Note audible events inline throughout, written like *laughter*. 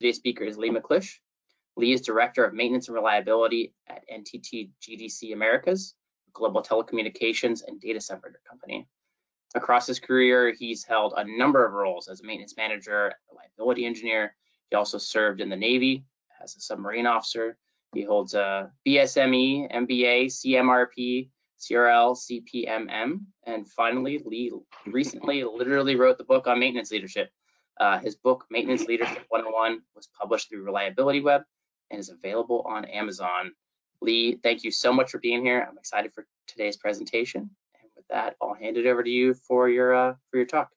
Today's speaker is Lee McClish. Lee is Director of Maintenance and Reliability at NTT GDC Americas, a global telecommunications and data center company. Across his career, he's held a number of roles as a maintenance manager, reliability engineer. He also served in the Navy as a submarine officer. He holds a BSME, MBA, CMRP, CRL, CPMM, and finally, Lee recently literally wrote the book on maintenance leadership. Uh, his book, Maintenance Leadership 101, was published through Reliability Web and is available on Amazon. Lee, thank you so much for being here. I'm excited for today's presentation And with that, I'll hand it over to you for your uh, for your talk.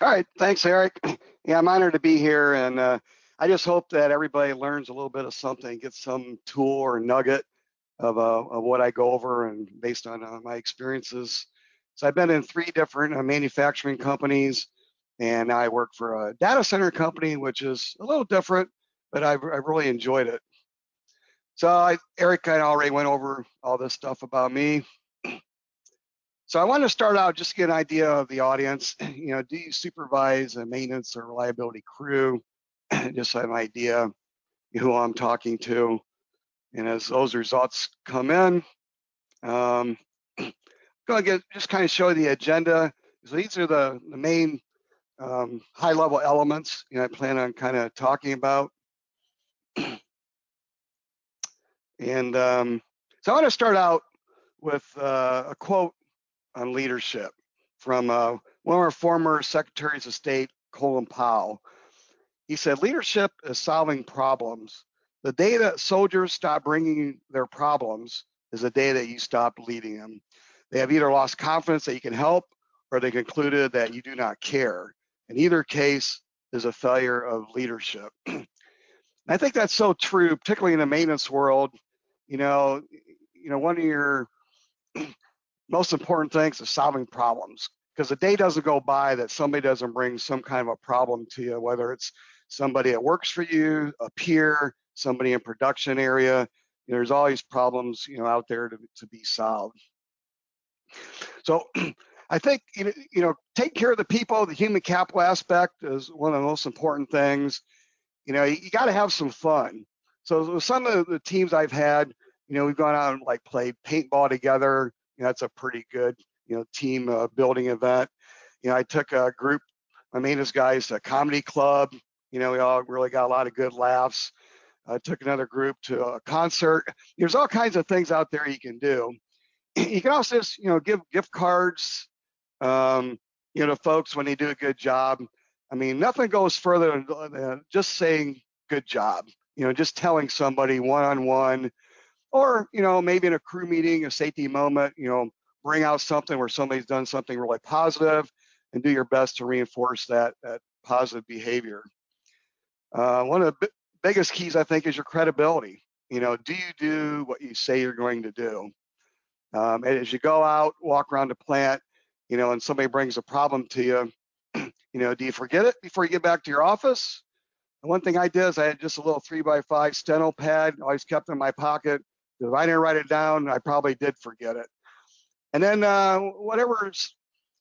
All right, thanks, Eric. *clears throat* Yeah, I'm honored to be here, and uh, I just hope that everybody learns a little bit of something, gets some tool or nugget of, uh, of what I go over, and based on uh, my experiences. So I've been in three different uh, manufacturing companies, and I work for a data center company, which is a little different, but I've, I've really enjoyed it. So I, Eric kind of already went over all this stuff about me. So I want to start out just to get an idea of the audience. *clears throat* You know, do you supervise a maintenance or reliability crew? *clears throat* just have an idea who I'm talking to. And as those results come in, um, *clears throat* to get just kind of show the agenda. So these are the, the main um, high level elements you know, I plan on kind of talking about. and um, so I want to start out with uh, a quote on leadership from uh, one of our former secretaries of state, Colin Powell. He said, leadership is solving problems. The day that soldiers stop bringing their problems is the day that you stop leading them. They have either lost confidence that you can help or they concluded that you do not care. In either case is a failure of leadership. *clears throat* I think that's so true, particularly in the maintenance world. You know, you know, one of your *clears throat* most important things is solving problems because the day doesn't go by that somebody doesn't bring some kind of a problem to you, whether it's somebody that works for you, a peer, somebody in production area. You know, there's always problems, you know, out there to, to be solved. So *clears throat* I think, you know, take care of the people, the human capital aspect is one of the most important things. You know, you, you got to have some fun. So some of the teams I've had, you know, we've gone out and like played paintball together, you know, that's a pretty good, you know, team uh, building event. You know, I took a group, my maintenance guys, to a comedy club. You know, we all really got a lot of good laughs. I took another group to a concert. There's all kinds of things out there you can do. *clears throat* You can also just, you know, give gift cards, um, you know, folks when they do a good job. I mean, nothing goes further than just saying good job. You know, just telling somebody one on one or you know maybe in a crew meeting a safety moment you know bring out something where somebody's done something really positive and do your best to reinforce that that positive behavior uh, one of the biggest keys i think is your credibility you know do you do what you say you're going to do um, and as you go out walk around the plant you know and somebody brings a problem to you *clears throat* you know do you forget it before you get back to your office and one thing I did is I had just a little three by five steno pad, always kept in my pocket. If I didn't write it down, I probably did forget it. And then uh, whatever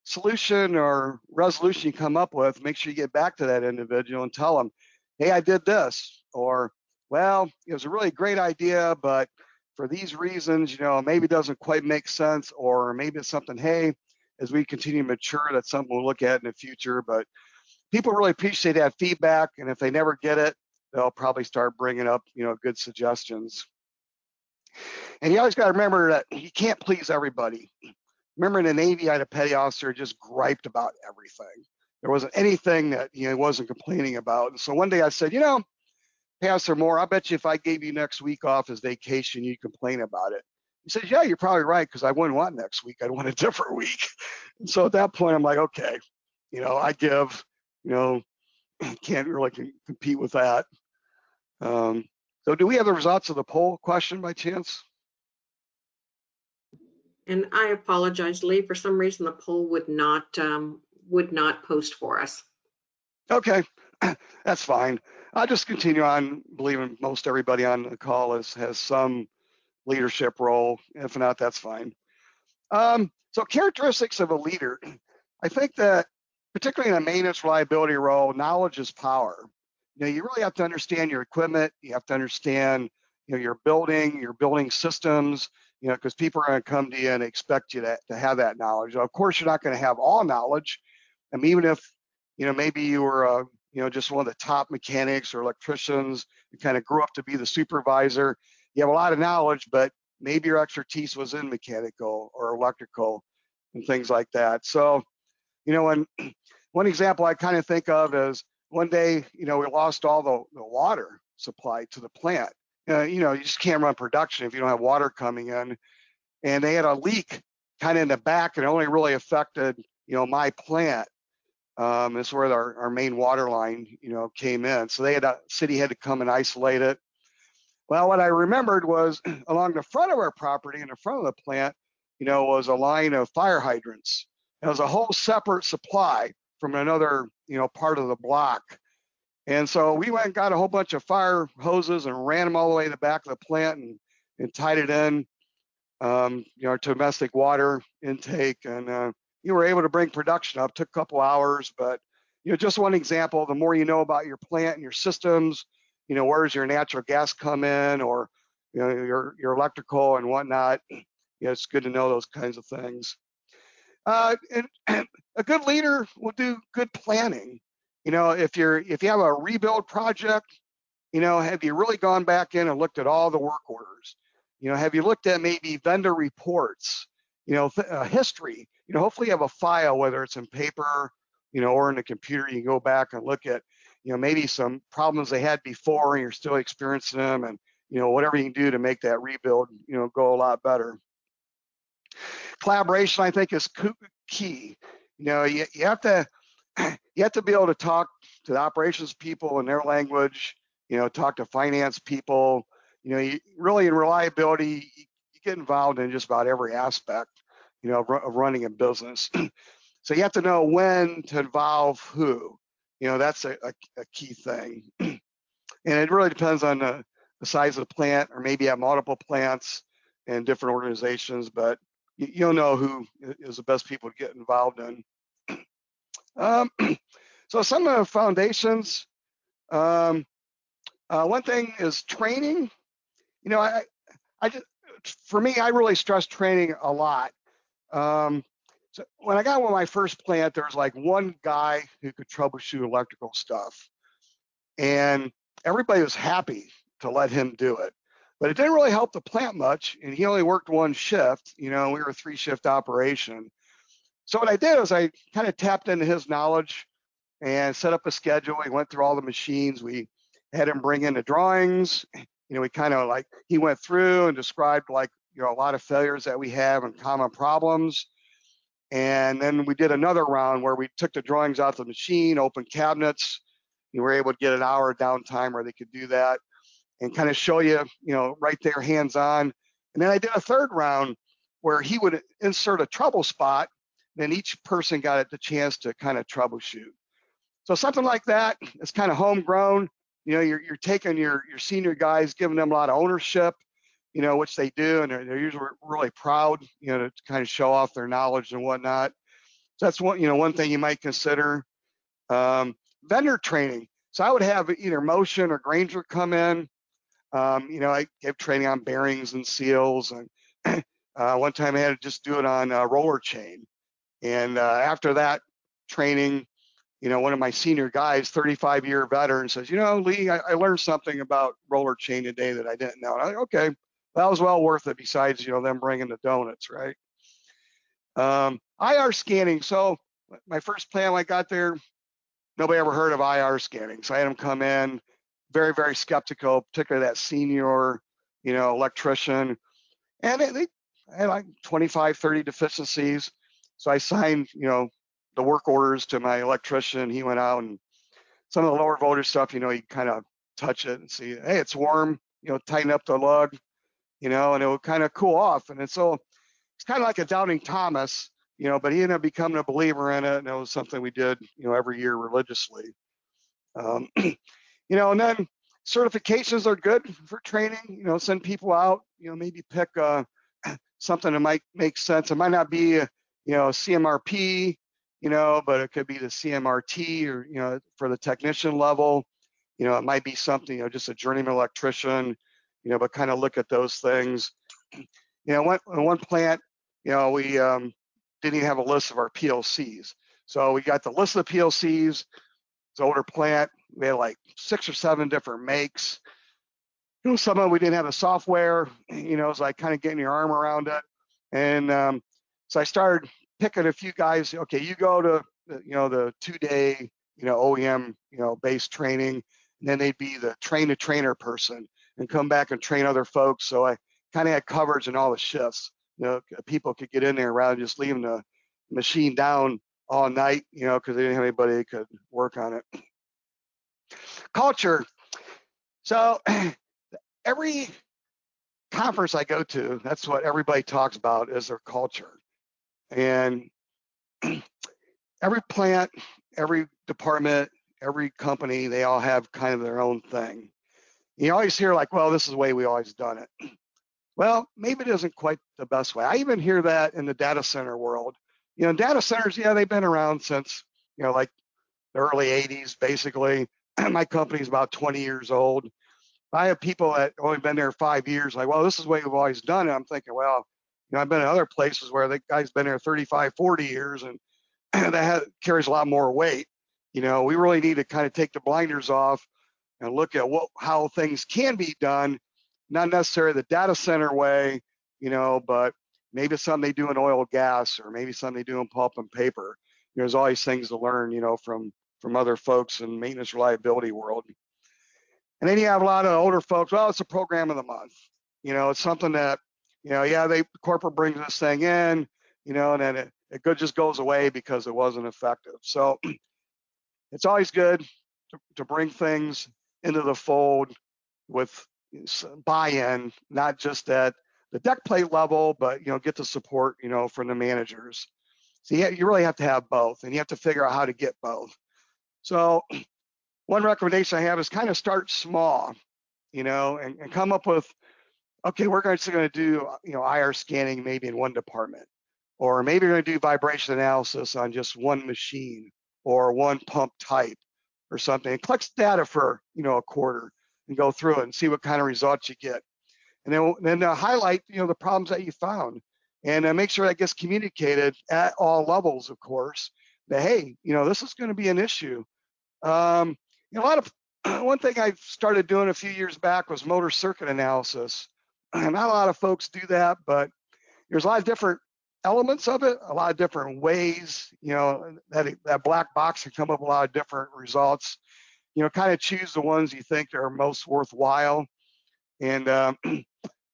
solution or resolution you come up with, make sure you get back to that individual and tell them, hey, I did this, or well, it was a really great idea, but for these reasons, you know, maybe it doesn't quite make sense, or maybe it's something, hey, as we continue to mature, that's something we'll look at in the future. But people really appreciate that feedback, and if they never get it, they'll probably start bringing up, you know, good suggestions. And you always got to remember that you can't please everybody. Remember in the Navy, I had a petty officer just griped about everything. There wasn't anything that he know, wasn't complaining about. And so one day I said, you know, Pastor Moore, I bet you if I gave you next week off as vacation, you'd complain about it. He says, yeah, you're probably right, because I wouldn't want next week. I'd want a *laughs* different week. And so at that point, I'm like, okay, you know, I give, you know, *clears throat* can't really compete with that. Um, so do we have the results of the poll question by chance? And I apologize, Lee, for some reason the poll would not um, would not post for us. Okay, *clears throat* that's fine. I'll just continue on believing most everybody on the call is, has some leadership role. If not, that's fine. Um, so characteristics of a leader. I think that particularly in a maintenance reliability role, knowledge is power. you know, you really have to understand your equipment. You have to understand, you know, your building, your building systems, you know, because people are going to come to you and expect you to, to have that knowledge. Of course, you're not going to have all knowledge. I mean, even if, you know, maybe you were, a, you know, just one of the top mechanics or electricians, you kind of grew up to be the supervisor. You have a lot of knowledge, but maybe your expertise was in mechanical or electrical and things like that. So, you know, and *clears throat* one example I kind of think of is one day, you know, we lost all the, the water supply to the plant. Uh, you know, you just can't run production if you don't have water coming in. And they had a leak kind of in the back and it only really affected, you know, my plant. Um, is where our, our main water line, you know, came in. So they had a city had to come and isolate it. Well, what I remembered was *clears throat* along the front of our property in the front of the plant, you know, was a line of fire hydrants. It was a whole separate supply from another, you know, part of the block. And so we went and got a whole bunch of fire hoses and ran them all the way to the back of the plant and, and tied it in, um, you know, domestic water intake. And uh, you were able to bring production up. Took a couple hours, but you know, just one example. The more you know about your plant and your systems, you know, where's your natural gas come in, or you know, your your electrical and whatnot. You know, it's good to know those kinds of things. Uh, and *clears throat* a good leader will do good planning. You know, if you're if you have a rebuild project, you know, have you really gone back in and looked at all the work orders? You know, have you looked at maybe vendor reports? You know, uh, history. You know, hopefully you have a file, whether it's in paper, you know, or in the computer. You can go back and look at, you know, maybe some problems they had before, and you're still experiencing them, and you know, whatever you can do to make that rebuild, you know, go a lot better. Collaboration, I think, is key. You know, you, you have to *clears throat* you have to be able to talk to the operations people in their language. You know, talk to finance people. You know, you, really in reliability, you, you get involved in just about every aspect. You know, of, of running a business. *clears throat* so you have to know when to involve who. You know, that's a, a, a key thing. *clears throat* and it really depends on the, the size of the plant, or maybe you have multiple plants and different organizations. But you'll know who is the best people to get involved in. *clears throat* Um, *clears throat* so some of the foundations, um, uh, one thing is training. You know, I, I just, for me, I really stress training a lot. Um, so when I got one my first plant, there was like one guy who could troubleshoot electrical stuff, and everybody was happy to let him do it but it didn't really help the plant much. And he only worked one shift. You know, we were a three shift operation. So what I did was I kind of tapped into his knowledge and set up a schedule. We went through all the machines. We had him bring in the drawings. You know, we kind of like he went through and described like you know a lot of failures that we have and common problems. And then we did another round where we took the drawings out the machine, opened cabinets. We were able to get an hour downtime where they could do that and kind of show you, you know, right there, hands on. And then I did a third round where he would insert a trouble spot. Then each person got the chance to kind of troubleshoot. So something like that is kind of homegrown. You know, you're, you're taking your, your senior guys, giving them a lot of ownership, you know, which they do, and they're, they're usually really proud, you know, to kind of show off their knowledge and whatnot. So that's one, you know, one thing you might consider. Um, vendor training. So I would have either Motion or Grainger come in um, you know, I gave training on bearings and seals, and *clears throat* uh, one time I had to just do it on a roller chain. And uh, after that training, you know, one of my senior guys, 35 year veteran, says, you know, Lee, I, I learned something about roller chain today that I didn't know. And I'm like, okay, that was well worth it. Besides, you know, them bringing the donuts, right? Um, IR scanning. So my first plan, when I got there, nobody ever heard of IR scanning. So I had them come in, very, very skeptical, particularly that senior, you know, electrician. And they, they had like 25, 30 deficiencies. So I signed, you know, the work orders to my electrician. He went out and some of the lower voltage stuff, you know, he kind of touch it and see, hey, it's warm, you know, tighten up the lug, you know, and it would kind of cool off. And so it's kind of like a doubting Thomas, you know, but he ended up becoming a believer in it. And it was something we did, you know, every year religiously. Um, you know, and then certifications are good for training. You know, send people out. You know, maybe pick uh, something that might make sense. It might not be, you know, CMRP, you know, but it could be the CMRT or you know for the technician level. You know, it might be something, you know, just a journeyman electrician, you know, but kind of look at those things. You know, one, one plant, you know, we um, didn't even have a list of our PLCs. So we got the list of the PLCs. It's older plant. We had like six or seven different makes. You know, some of them we didn't have the software. You know, it's like kind of getting your arm around it. And um, so I started picking a few guys. Okay, you go to you know the two-day you know OEM you know based training, and then they'd be the train to trainer person and come back and train other folks. So I kind of had coverage in all the shifts. You know, people could get in there rather than just leaving the machine down all night. You know, because they didn't have anybody that could work on it. Culture. So *clears throat* every conference I go to, that's what everybody talks about is their culture. And *clears throat* every plant, every department, every company, they all have kind of their own thing. You always hear like, well, this is the way we always done it. *clears throat* Well, maybe it isn't quite the best way. I even hear that in the data center world. You know, data centers, yeah, they've been around since, you know, like the early 80s, basically. *clears throat* My company's about 20 years old. I have people that only been there five years, like, well, this is the way we've always done it. I'm thinking, well, you know, I've been in other places where the guy's been there 35, 40 years, and *clears throat* that carries a lot more weight. You know, we really need to kind of take the blinders off and look at what how things can be done, not necessarily the data center way, you know, but maybe something they do in oil and gas, or maybe something they do in pulp and paper. You know, there's always things to learn, you know, from from other folks in maintenance reliability world. And then you have a lot of older folks. Well, it's a program of the month. You know, it's something that, you know, yeah, they corporate brings this thing in, you know, and then it, it good just goes away because it wasn't effective. So *clears throat* it's always good to, to bring things into the fold with buy-in, not just at the deck plate level, but you know, get the support, you know, from the managers. So you, you really have to have both, and you have to figure out how to get both. So *clears throat* one recommendation I have is kind of start small, you know, and, and come up with, okay, we're going to do, you know, IR scanning maybe in one department, or maybe we're going to do vibration analysis on just one machine or one pump type or something. And collect data for, you know, a quarter and go through it and see what kind of results you get. And then, then uh, highlight, you know, the problems that you found and uh, make sure that gets communicated at all levels, of course, that, hey, you know, this is going to be an issue. Um, you know, a lot of *clears throat* one thing I started doing a few years back was motor circuit analysis. *clears throat* Not a lot of folks do that, but there's a lot of different elements of it, a lot of different ways. You know, that that black box can come up with a lot of different results. You know, kind of choose the ones you think are most worthwhile. And um, *clears throat* you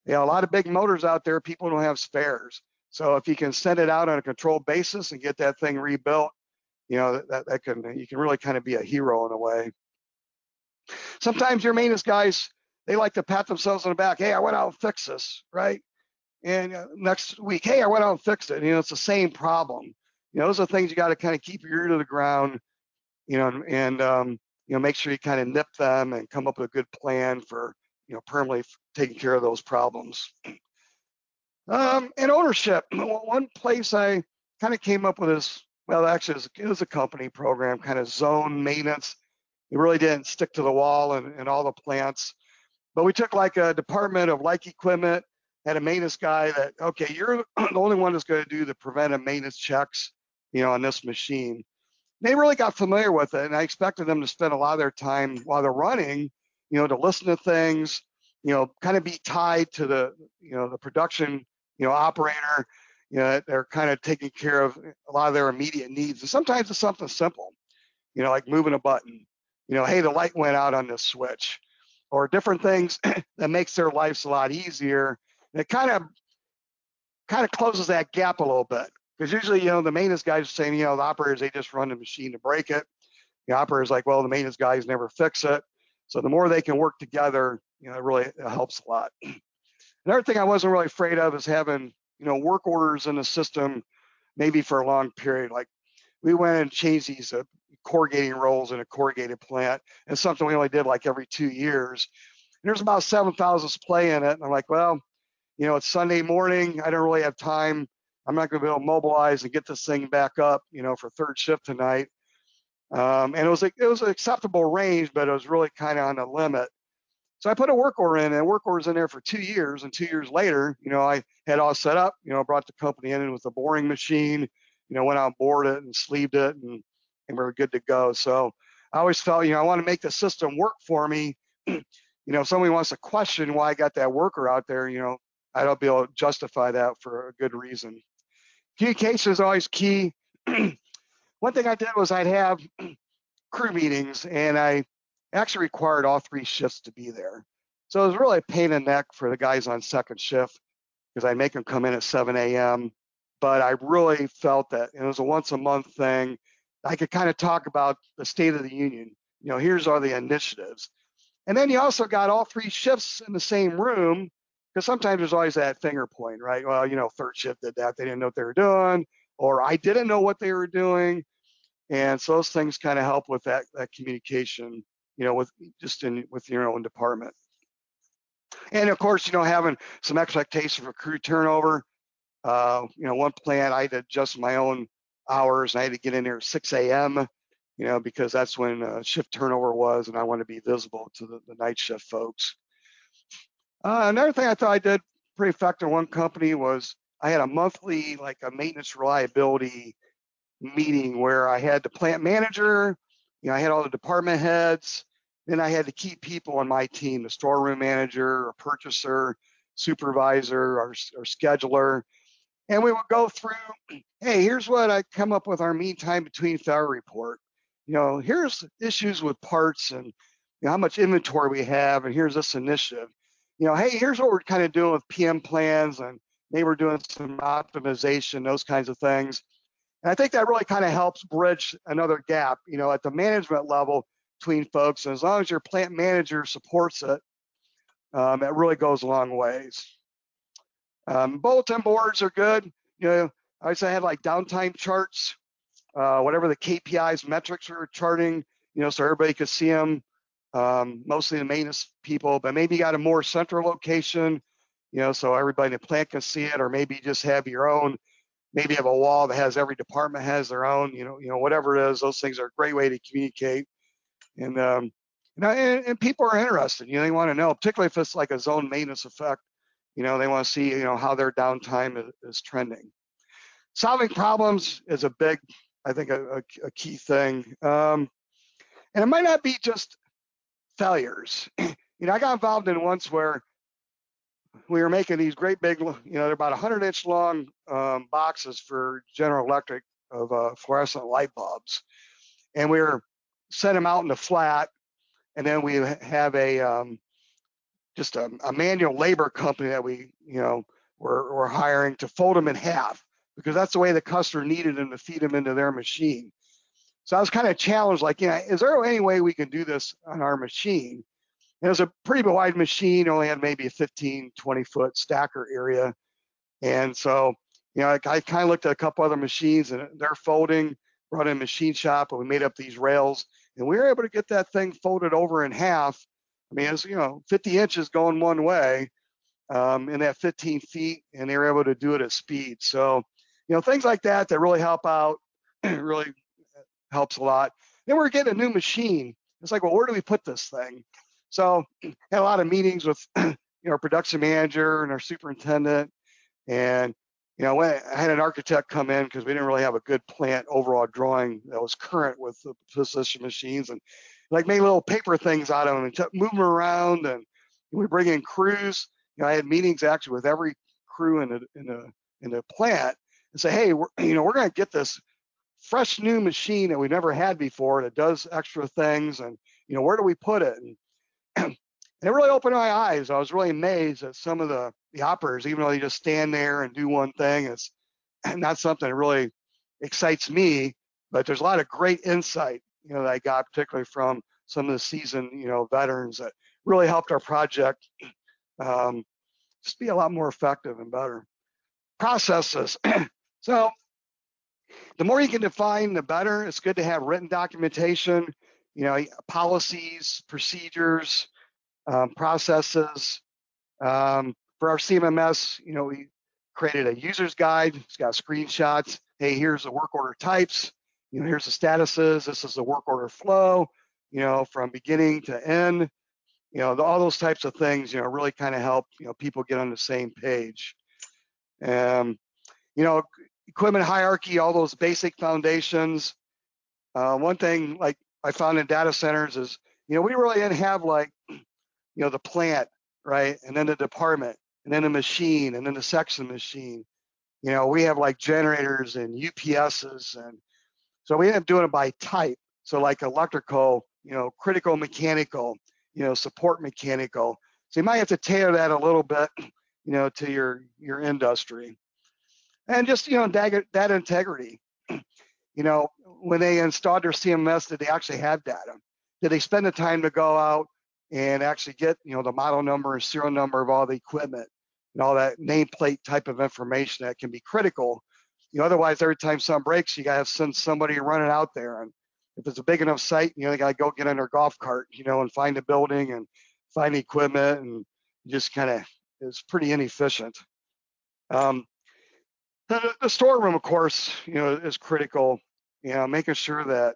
know, a lot of big motors out there, people don't have spares. So if you can send it out on a controlled basis and get that thing rebuilt, you know, that, that can you can really kind of be a hero in a way. Sometimes your maintenance guys, they like to pat themselves on the back. Hey, I went out and fixed this, right? And uh, next week, hey, I went out and fixed it. You know, it's the same problem. You know, those are things you got to kind of keep your ear to the ground, you know, and um, you know, make sure you kind of nip them and come up with a good plan for you know permanently taking care of those problems. Um, and ownership. *clears throat* One place I kind of came up with is well, actually, it was, it was a company program, kind of zone maintenance we really didn't stick to the wall and, in all the plants. But we took like a department of like equipment, had a maintenance guy that, okay, you're *clears throat* the only one that's going to do the preventive maintenance checks, you know, on this machine. They really got familiar with it, and I expected them to spend a lot of their time while they're running, you know, to listen to things, you know, kind of be tied to the, you know, the production, you know, operator. You know, they're kind of taking care of a lot of their immediate needs, and sometimes it's something simple, you know, like moving a button, you know, hey, the light went out on this switch, or different things *clears throat* that makes their lives a lot easier. And it kind of kind of closes that gap a little bit because usually, you know, the maintenance guys are saying, you know, the operators they just run the machine to break it. The operator's like, well, the maintenance guys never fix it. So the more they can work together, you know, it really helps a lot. *clears throat* Another thing I wasn't really afraid of is having, you know, work orders in the system, maybe for a long period. Like we went and changed these uh, corrugating rolls in a corrugated plant. And something we only did like every two years. And there's about 7,000 play in it. And I'm like, well, you know, it's Sunday morning. I don't really have time. I'm not going to be able to mobilize and get this thing back up, you know, for third shift tonight. Um, and it was, a, it was an acceptable range, but it was really kind of on the limit. So I put a work order in and work was in there for two years. And two years later, you know, I had all set up, you know, brought the company in with a boring machine, you know, went on board it and sleeved it and, and we are good to go. So I always felt, you know, I want to make the system work for me. *clears throat* you know, if somebody wants to question why I got that worker out there, you know, I don't be able to justify that for a good reason. Communication is always key. *clears throat* One thing I did was I'd have *clears throat* crew meetings and I actually required all three shifts to be there. So it was really a pain in the neck for the guys on second shift because I make them come in at 7 a.m. But I really felt that it was a once a month thing. I could kind of talk about the state of the union. You know, here's all the initiatives. And then you also got all three shifts in the same room because sometimes there's always that finger point, right? Well, you know, third shift did that. They didn't know what they were doing, or I didn't know what they were doing. And so those things kind of help with that, that communication you know, with just in with your own department. And of course, you know, having some expectation for crew turnover. Uh, you know, one plant I had to adjust my own hours. And I had to get in there at 6 a.m. You know, because that's when uh, shift turnover was, and I want to be visible to the, the night shift folks. Uh, another thing I thought I did pretty effective one company was I had a monthly like a maintenance reliability meeting where I had the plant manager, you know, I had all the department heads, then I had to keep people on my team, the storeroom manager, a purchaser, supervisor, or, our scheduler. And we would go through, hey, here's what I come up with our mean time between failure report. You know, here's issues with parts and you know, how much inventory we have, and here's this initiative. You know, hey, here's what we're kind of doing with PM plans, and maybe we're doing some optimization, those kinds of things. And I think that really kind of helps bridge another gap, you know, at the management level between folks. And as long as your plant manager supports it, um, it really goes a long ways. Um, bulletin boards are good. You know, I always had like downtime charts, uh, whatever the KPIs metrics we are charting, you know, so everybody could see them. Um, mostly the maintenance people, but maybe you got a more central location, you know, so everybody in the plant can see it, or maybe just have your own. Maybe have a wall that has every department has their own, you know, you know, whatever it is. Those things are a great way to communicate and um, you know, and, and people are interested. You know, they want to know, particularly if it's like a zone maintenance effect. You know, they want to see you know how their downtime is, is trending. Solving problems is a big, I think, a, a key thing. Um, and it might not be just failures. *clears throat* you know, I got involved in once where we were making these great big, you know, they're about 100 inch long um, boxes for General Electric of uh, fluorescent light bulbs. And we were send them out in the flat, and then we have a um, just a, a, manual labor company that we, you know, we're, we're hiring to fold them in half because that's the way the customer needed them to feed them into their machine. So I was kind of challenged, like, you know, is there any way we can do this on our machine? And it was a pretty wide machine, only had maybe a 15, 20 foot stacker area. And so, you know, I, I kind of looked at a couple other machines and they're folding, brought in machine shop and we made up these rails and we were able to get that thing folded over in half. I mean, it's you know 50 inches going one way um, in that 15 feet, and they were able to do it at speed. So, you know, things like that that really help out, *clears throat* really helps a lot. Then we're getting a new machine. It's like, well, where do we put this thing? So, *clears throat* had a lot of meetings with *clears throat* you know our production manager and our superintendent, and you know, I had an architect come in because we didn't really have a good plant overall drawing that was current with the position machines and like made little paper things out of them and took, move them around and we bring in crews. You know, I had meetings actually with every crew in the in the in the plant and say, hey, we're, *clears throat* you know, we're going to get this fresh new machine that we've never had before that does extra things and you know, where do we put it? And, *clears throat* and it really opened my eyes. I was really amazed at some of the the operators, even though they just stand there and do one thing, it's *clears throat* not something that really excites me. But there's a lot of great insight, you know, that I got particularly from some of the seasoned, you know, veterans that really helped our project *clears throat* um, just be a lot more effective and better. Processes. so the more you can define, the better. It's good to have written documentation, you know, policies, procedures, um, processes. Um, for our CMMS, you know, we created a user's guide. It's got screenshots. Hey, here's the work order types. you know, here's the statuses, this is the work order flow, you know, from beginning to end, you know, all those types of things, you know, really kind of help, you know, people get on the same page. Um, you know, equipment hierarchy, all those basic foundations. Uh, one thing like I found in data centers is, you know, we really didn't have like, *clears throat* you know, the plant, right? And then the department, and then the machine, and then the section machine. You know, we have like generators and UPSs, and so we end up doing it by type. So like electrical, you know, critical mechanical, you know, support mechanical. So you might have to tailor that a little bit, *clears throat* you know, to your your industry. And just you know, that, data integrity. *clears throat* You know, when they installed their CMS, did they actually have data? Did they spend the time to go out and actually get you know the model number and serial number of all the equipment and all that nameplate type of information that can be critical? You know, otherwise every time something breaks, you gotta send somebody running out there. And if it's a big enough site, you know, they gotta go get in their golf cart, you know, and find a building and find equipment and just kind of it's pretty inefficient. Um, the, the storeroom, of course, you know, is critical. You know, making sure that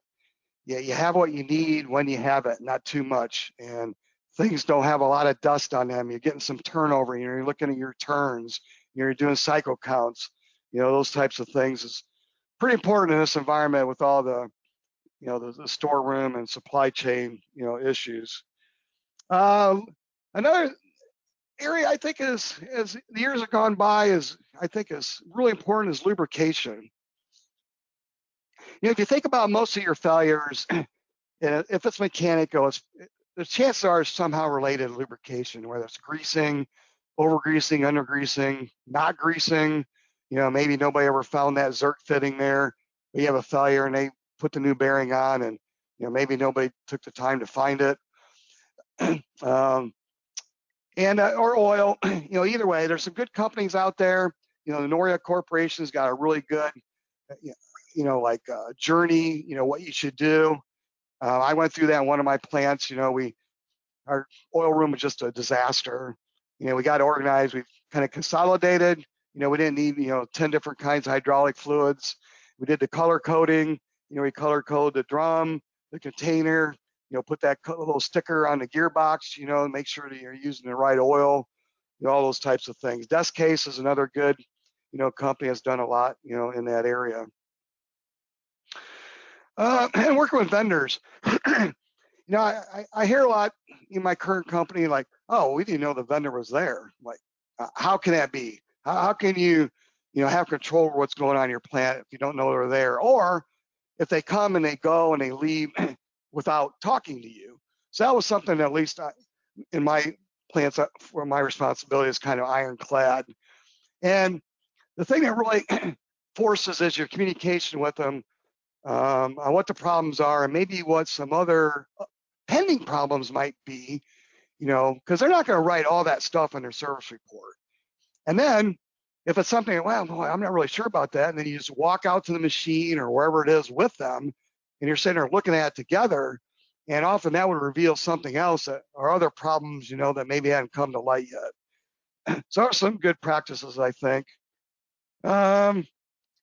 yeah, you have what you need when you have it, not too much, and things don't have a lot of dust on them. You're getting some turnover. You know, you're looking at your turns. You're doing cycle counts. You know, those types of things is pretty important in this environment with all the, you know, the, the storeroom and supply chain, you know, issues. Um, another area I think is, as the years have gone by, is I think is really important is lubrication. You know, if you think about most of your failures, *clears throat* if it's mechanical, it's, the chances are it's somehow related to lubrication, whether it's greasing, over greasing, under greasing, not greasing. You know, maybe nobody ever found that Zerk fitting there. But you have a failure and they put the new bearing on, and you know maybe nobody took the time to find it. *clears throat* um, and uh, or oil. *clears throat* You know, either way, there's some good companies out there. You know, the Noria Corporation's got a really good, uh, you know, like uh, journey. You know, what you should do. Uh, I went through that in one of my plants. You know, we our oil room was just a disaster. You know, we got organized. We kind of consolidated. You know, we didn't need you know 10 different kinds of hydraulic fluids. We did the color coding. You know, we color code the drum, the container, you know, put that little sticker on the gearbox, you know, make sure that you're using the right oil, you know, all those types of things. Des-Case is another good, you know, company has done a lot, you know, in that area. Uh, *clears throat* and working with vendors. *clears throat* you know, I, I hear a lot in my current company, like, oh, we didn't know the vendor was there. Like, uh, how can that be? How, how can you, you know, have control over what's going on in your plant if you don't know they're there? Or if they come and they go and they leave *clears throat* without talking to you. So that was something at least I, in my plants uh, for my responsibility is kind of ironclad. And the thing that really *clears throat* forces is your communication with them um, on what the problems are and maybe what some other uh, pending problems might be, you know, because they're not going to write all that stuff in their service report. And then if it's something, well, boy, I'm not really sure about that, and then you just walk out to the machine or wherever it is with them, and you're sitting there looking at it together, and often that would reveal something else that, or other problems, you know, that maybe hadn't come to light yet. *clears throat* so are some good practices, I think. Um,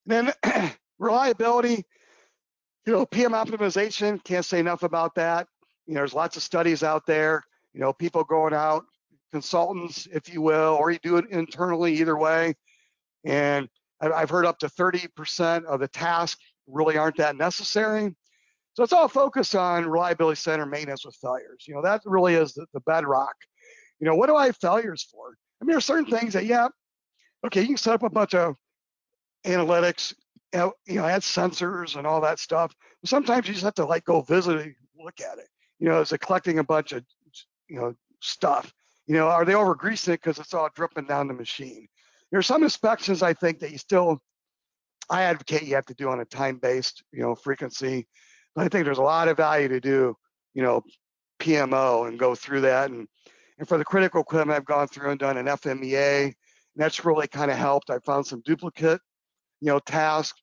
then *clears throat* reliability, you know, PM optimization, can't say enough about that. You know, there's lots of studies out there, you know, people going out, consultants, if you will, or you do it internally, either way. And I've heard up to 30% of the tasks really aren't that necessary. So it's all focused on reliability center maintenance with failures. You know, that really is the, the bedrock. You know, what do I have failures for? I mean, there's certain things that, yeah, okay, you can set up a bunch of analytics, you know, add sensors and all that stuff. Sometimes you just have to like go visit it, look at it. You know, it's like collecting a bunch of, you know, stuff. You know, are they over greasing it because it's all dripping down the machine? There are some inspections I think that you still, I advocate you have to do on a time-based, you know, frequency. But I think there's a lot of value to do, you know, PMO and go through that. And, and for the critical equipment, I've gone through and done an FMEA. And that's really kind of helped. I found some duplicate, you know, task.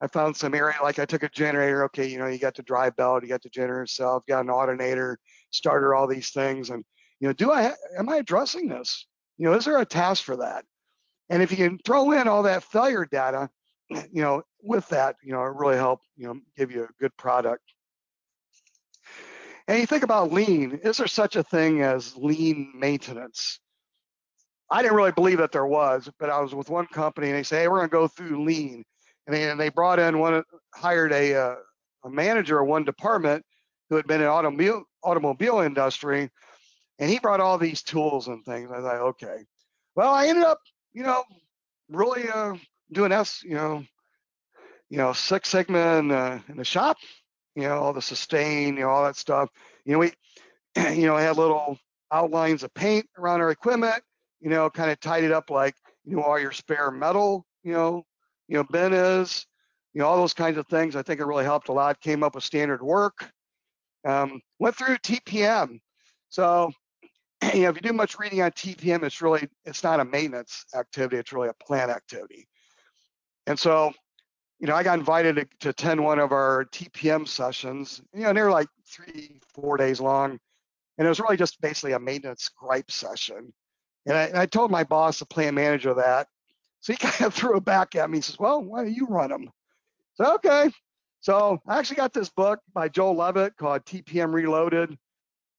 I found some area, like I took a generator. Okay, you know, you got the drive belt, you got the generator itself, got an alternator, starter, all these things. And, you know, do I, am I addressing this? You know, is there a task for that? And if you can throw in all that failure data, you know, with that, you know, it really help you know, give you a good product. And you think about lean, is there such a thing as lean maintenance? I didn't really believe that there was, but I was with one company and they say, hey, we're gonna go through lean. And they, they brought in one, hired a, uh, a manager of one department who had been in automobile, automobile industry. And he brought all these tools and things. I thought, okay. Well, I ended up, you know, really uh, doing S, you know, you know, Six Sigma in the, in the shop, you know, all the sustain, you know, all that stuff. You know, we, *clears throat* you know, had little outlines of paint around our equipment, you know, kind of tied it up like, you know, all your spare metal, you know, you know, bin is, you know, all those kinds of things. I think it really helped a lot. Came up with standard work. Um, went through TPM. So, *clears throat* you know, if you do much reading on TPM, it's really, it's not a maintenance activity. It's really a plant activity. And so you know, I got invited to, to attend one of our TPM sessions. You know, and they were like three, four days long, and it was really just basically a maintenance gripe session. And I, and I told my boss, the plant manager, that. So he *laughs* kind of threw it back at me. He says, "Well, why don't you run them?" So okay. So I actually got this book by Joel Levitt called TPM Reloaded,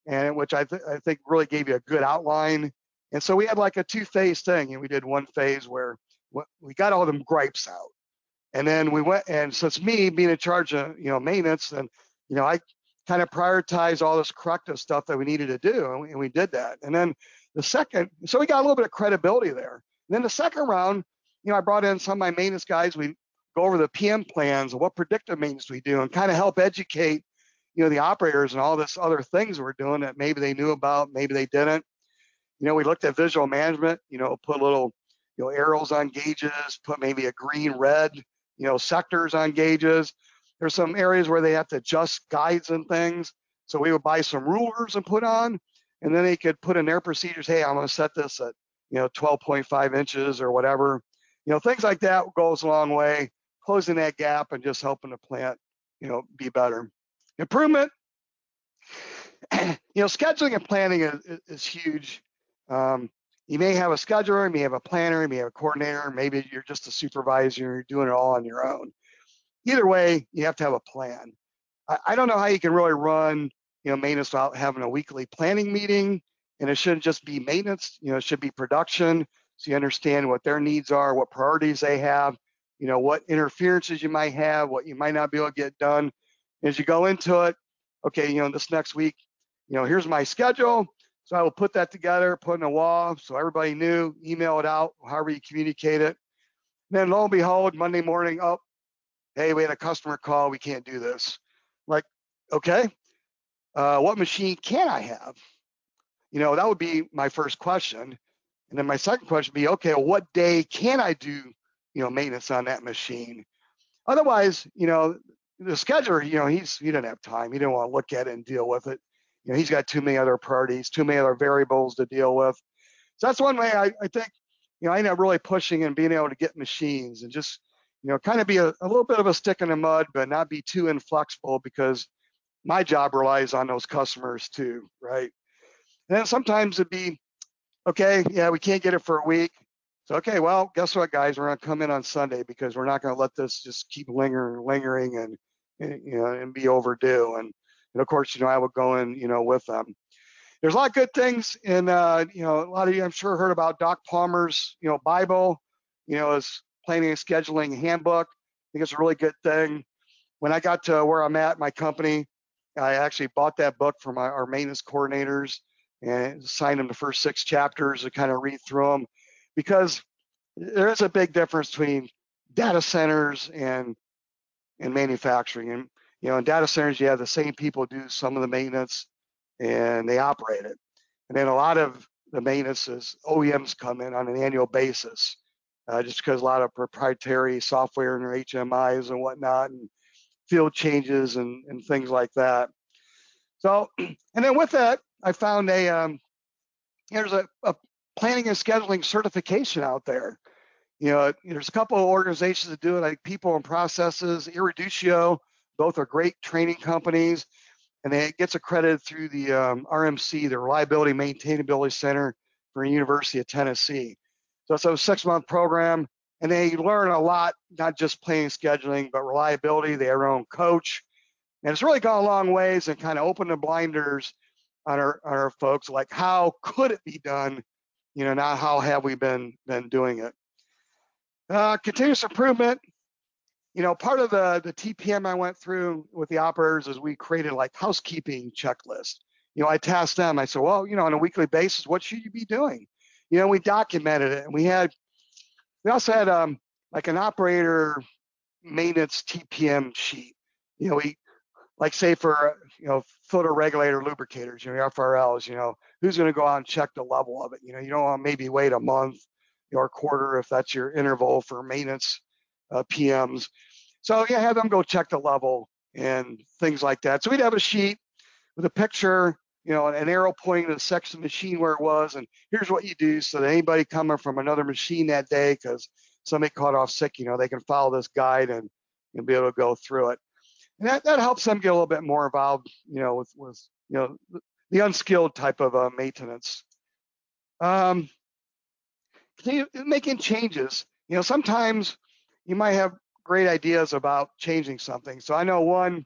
and which I, th- I think really gave you a good outline. And so we had like a two-phase thing, and we did one phase where we got all them gripes out and then we went, and since me being in charge of, you know, maintenance, and, you know, I kind of prioritized all this corrective stuff that we needed to do, and we, and we did that. And then the second, so we got a little bit of credibility there. And then the second round, you know, I brought in some of my maintenance guys. We go over the PM plans and what predictive maintenance we do, and kind of help educate, you know, the operators and all this other things we're doing that maybe they knew about, maybe they didn't. You know, we looked at visual management. You know, put little, you know, arrows on gauges, put maybe a green, red, you know, sectors on gauges. There's some areas where they have to adjust guides and things. So we would buy some rulers and put on, and then they could put in their procedures, hey, I'm gonna set this at, you know, 12.5 inches or whatever. You know, things like that goes a long way, closing that gap and just helping the plant, you know, be better. Improvement, you know, scheduling and planning is, is huge. Um, you may have a scheduler, you may have a planner, you may have a coordinator, maybe you're just a supervisor, you're doing it all on your own. Either way, you have to have a plan. I, I don't know how you can really run, you know, maintenance without having a weekly planning meeting, and it shouldn't just be maintenance, you know, it should be production, so you understand what their needs are, what priorities they have, you know, what interferences you might have, what you might not be able to get done. As you go into it, okay, you know, this next week, you know, here's my schedule so I will put that together, put in a wall so everybody knew, email it out, however you communicate it. And then lo and behold, Monday morning, oh, hey, we had a customer call, we can't do this. Like, okay, uh, what machine can I have? You know, that would be my first question. And then my second question would be, okay, what day can I do, you know, maintenance on that machine? Otherwise, you know, the scheduler, you know, he's he didn't have time. He didn't want to look at it and deal with it you know, he's got too many other priorities, too many other variables to deal with. So that's one way I, I think, you know, I end up really pushing and being able to get machines and just, you know, kind of be a, a little bit of a stick in the mud, but not be too inflexible because my job relies on those customers too, right? And then sometimes it'd be, okay, yeah, we can't get it for a week. So, okay, well, guess what, guys? We're gonna come in on Sunday because we're not gonna let this just keep lingering, lingering, and, and you know, and be overdue. And and of course, you know, I would go in, you know, with them. There's a lot of good things in, uh, you know, a lot of you I'm sure heard about Doc Palmer's, you know, Bible, you know, his planning and scheduling handbook. I think it's a really good thing. When I got to where I'm at, my company, I actually bought that book for my, our maintenance coordinators and signed them the first six chapters to kind of read through them because there is a big difference between data centers and and manufacturing. And you know, in data centers, you have the same people do some of the maintenance and they operate it. And then a lot of the maintenance is OEMs come in on an annual basis, uh, just because a lot of proprietary software and HMIs and whatnot, and field changes and, and things like that. So, *clears throat* and then with that, I found a um, there's a, a planning and scheduling certification out there. You know, there's a couple of organizations that do it, like People and Processes, Eruditio, both are great training companies, and it gets accredited through the um, RMC, the Reliability Maintainability Center for the University of Tennessee. So it's a six-month program. And they learn a lot, not just planning scheduling, but reliability. They have their own coach. And it's really gone a long ways and kind of opened the blinders on our, on our folks, like how could it be done? You know, not how have we been been doing it. Uh, continuous improvement. You know, part of the the TPM I went through with the operators is we created like housekeeping checklist. You know, I tasked them. I said, well, you know, on a weekly basis, what should you be doing? You know, we documented it, and we had we also had um like an operator maintenance TPM sheet. You know, we like say for you know filter regulator lubricators, you know, FRLs, you know, who's going to go out and check the level of it? You know, you don't want to maybe wait a month or a quarter if that's your interval for maintenance uh, PMs. So yeah, have them go check the level and things like that. So we'd have a sheet with a picture, you know, an arrow pointing to the section of the machine where it was, and here's what you do so that anybody coming from another machine that day, because somebody caught off sick, you know, they can follow this guide and, and be able to go through it and that, that helps them get a little bit more involved, you know, with, with you know, the unskilled type of uh, maintenance. Um, making changes, you know, sometimes you might have great ideas about changing something. So I know one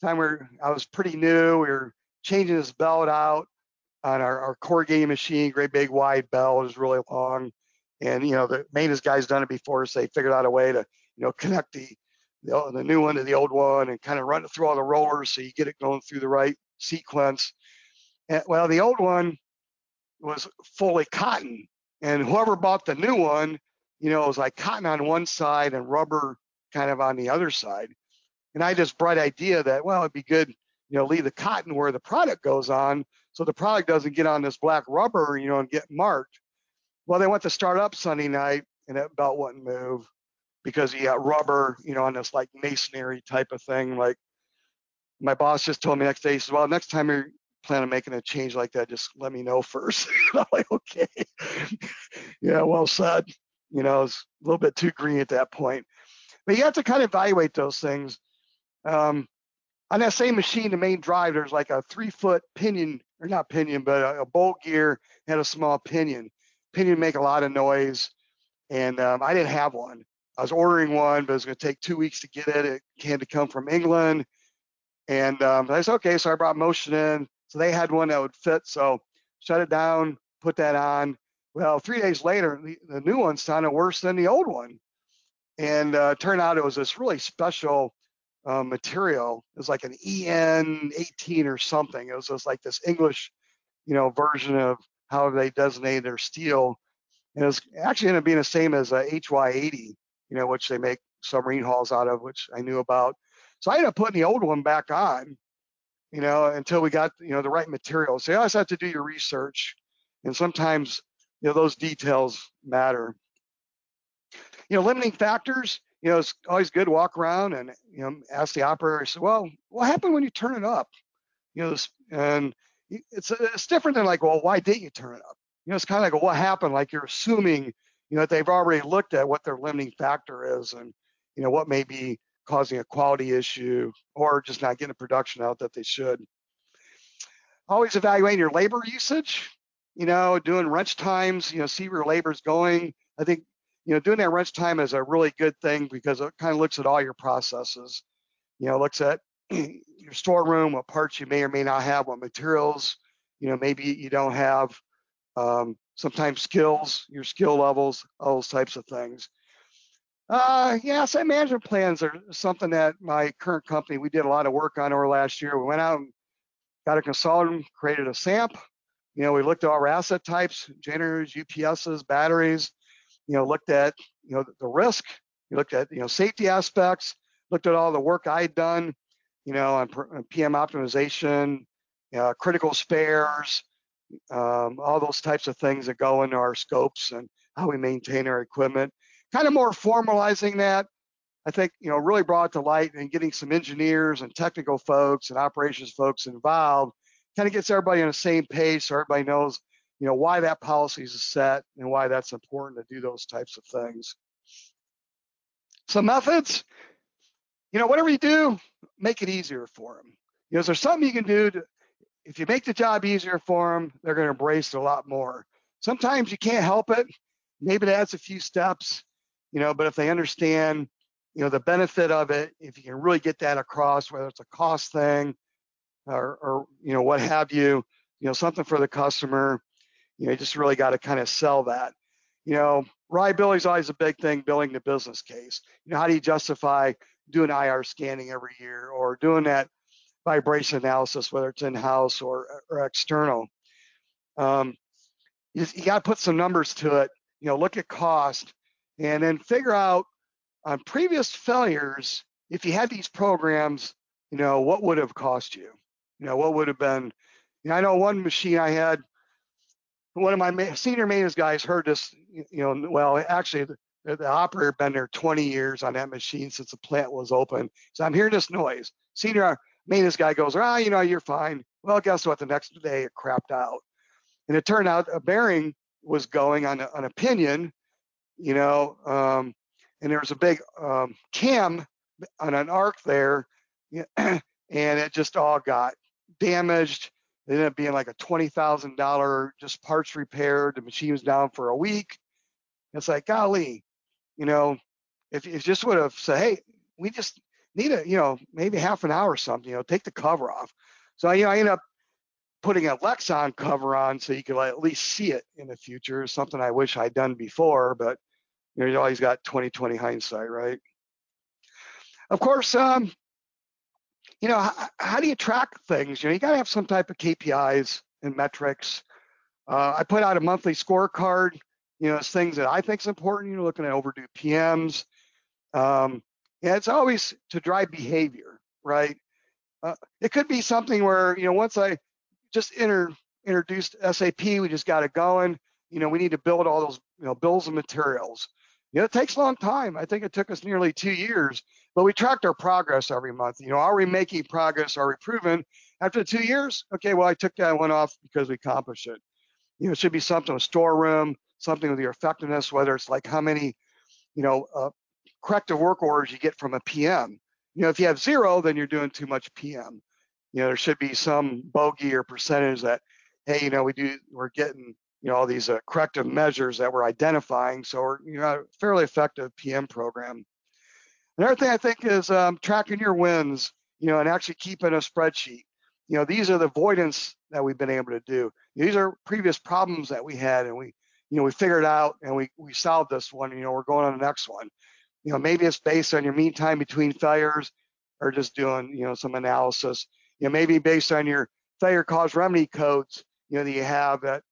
time where I was pretty new, we were changing this belt out on our, our game machine, great big wide belt is really long. And, you know, the maintenance guys done it before, so they figured out a way to, you know, connect the the, the new one to the old one and kind of run it through all the rollers so you get it going through the right sequence. And, well, the old one was fully cotton, and whoever bought the new one, you know, it was like cotton on one side and rubber kind of on the other side. And I just bright idea that well, it'd be good, you know, leave the cotton where the product goes on, so the product doesn't get on this black rubber, you know, and get marked. Well, they went to start up Sunday night, and that belt wouldn't move because he got rubber, you know, on this like masonry type of thing. Like my boss just told me next day, he says, well, next time you're planning on making a change like that, just let me know first. *laughs* I'm like, okay. *laughs* yeah, well said. You know, it's a little bit too green at that point. But you have to kind of evaluate those things. Um, on that same machine, the main drive, there's like a three foot pinion, or not pinion, but a, a bull gear had a small pinion. Pinion make a lot of noise, and um, I didn't have one. I was ordering one, but it was going to take two weeks to get it. It had to come from England. And um, I said, okay, so I brought Motion in. So they had one that would fit. So shut it down, put that on. Well, three days later, the, the new one sounded worse than the old one. And uh, turned out it was this really special uh, material. It was like an EN18 or something. It was just like this English, you know, version of how they designated their steel. And it was actually ended up being the same as a HY80 you know, which they make submarine hulls out of, which I knew about. So I ended up putting the old one back on, you know, until we got, you know, the right materials. So you always have to do your research. And sometimes, you know, those details matter. You know, limiting factors, you know, it's always good to walk around and, you know, ask the operator, say, well, what happened when you turn it up? You know, and it's, it's different than like, well, why didn't you turn it up? You know, it's kind of like, what happened? Like you're assuming you know, they've already looked at what their limiting factor is and, you know, what may be causing a quality issue or just not getting the production out that they should. Always evaluating your labor usage, you know, doing wrench times, you know, see where labor is going. I think, you know, doing that wrench time is a really good thing because it kind of looks at all your processes. You know, looks at *clears throat* your storeroom, what parts you may or may not have, what materials, you know, maybe you don't have. Um, sometimes skills, your skill levels, all those types of things. Uh, yeah, asset management plans are something that my current company, we did a lot of work on over last year. We went out and got a consultant, created a SAMP. You know, we looked at all our asset types, generators, UPSs, batteries, you know, looked at, you know, the risk, you looked at, you know, safety aspects, looked at all the work I'd done, you know, on, PM optimization, uh, critical spares, um, all those types of things that go into our scopes and how we maintain our equipment. Kind of more formalizing that, I think, you know, really brought to light and getting some engineers and technical folks and operations folks involved kind of gets everybody on the same page so everybody knows, you know, why that policy is set and why that's important to do those types of things. Some methods, you know, whatever you do, make it easier for them. You know, is there something you can do to, if you make the job easier for them, they're going to embrace it a lot more. Sometimes you can't help it. Maybe adds a few steps. you know, but if they understand, you know, the benefit of it, if you can really get that across, whether it's a cost thing or, or you know, what have you, you know, something for the customer, you know, you just really got to kind of sell that. You know, reliability is always a big thing, building the business case. You know, how do you justify doing IR scanning every year or doing that vibration analysis, whether it's in-house or, or external? Um, you, you got to put some numbers to it. You know, look at cost, and then figure out on previous failures if you had these programs. You know, what would have cost you? You know, what would have been? You know, I know one machine I had one of my senior maintenance guys heard this, you know, well, actually, the, the operator been there 20 years on that machine since the plant was open. So I'm hearing this noise. Senior maintenance guy goes, ah, you know, you're fine. Well, guess what? The next day it crapped out. And it turned out a bearing was going on a, on a pinion, you know, um, and there was a big um, cam on an arc there, *clears throat* and it just all got damaged it ended up being like a $20,000 just parts repair. The machine was down for a week. It's like, golly, you know, if you just would have said, hey, we just need a, you know, maybe half an hour or something, you know, take the cover off. So, you know, I ended up putting a Lexan cover on so you could at least see it in the future, something I wish I'd done before, but you know, you always got 2020 hindsight, right? Of course, um, you know, how, how, do you track things? You know, you got to have some type of KPIs and metrics. Uh, I put out a monthly scorecard. You know, it's things that I think is important. You know, looking at overdue PMs. Um, and it's always to drive behavior, right? Uh, it could be something where you know, once I just inter, introduced SAP, we just got it going. You know, we need to build all those you know bills of materials. You know, it takes a long time. I think it took us nearly two years but we tracked our progress every month. You know, are we making progress? Are we proven? After two years, okay, well, I took that one off because we accomplished it. You know, it should be something with storeroom, something with your effectiveness, whether it's like how many, you know, uh, corrective work orders you get from a PM. You know, if you have zero, then you're doing too much PM. You know, there should be some bogey or percentage that, hey, you know, we do, we're getting, you know, all these uh, corrective measures that we're identifying. So we're, you know, a fairly effective PM program. Another thing I think is um, tracking your wins, you know, and actually keeping a spreadsheet. You know, these are the avoidance that we've been able to do. These are previous problems that we had, and we, you know, we figured out and we we solved this one. You know, we're going on the next one. You know, maybe it's based on your mean time between failures, or just doing, you know, some analysis. You know, maybe based on your failure cause remedy codes, you know, that you have that,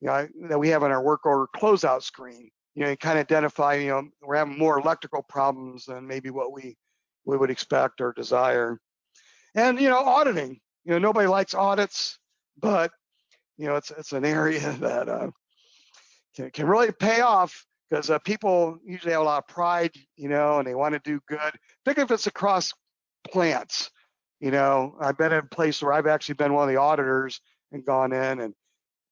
you know, that we have on our work order closeout screen you know, kind of identify, you know, we're having more electrical problems than maybe what we we would expect or desire. And you know, auditing. You know, nobody likes audits, but you know, it's it's an *laughs* area that uh, can can really pay off because uh, people usually have a lot of pride, you know, and they want to do good. Think if it's across plants. You know, I've been in a place where I've actually been one of the auditors and gone in and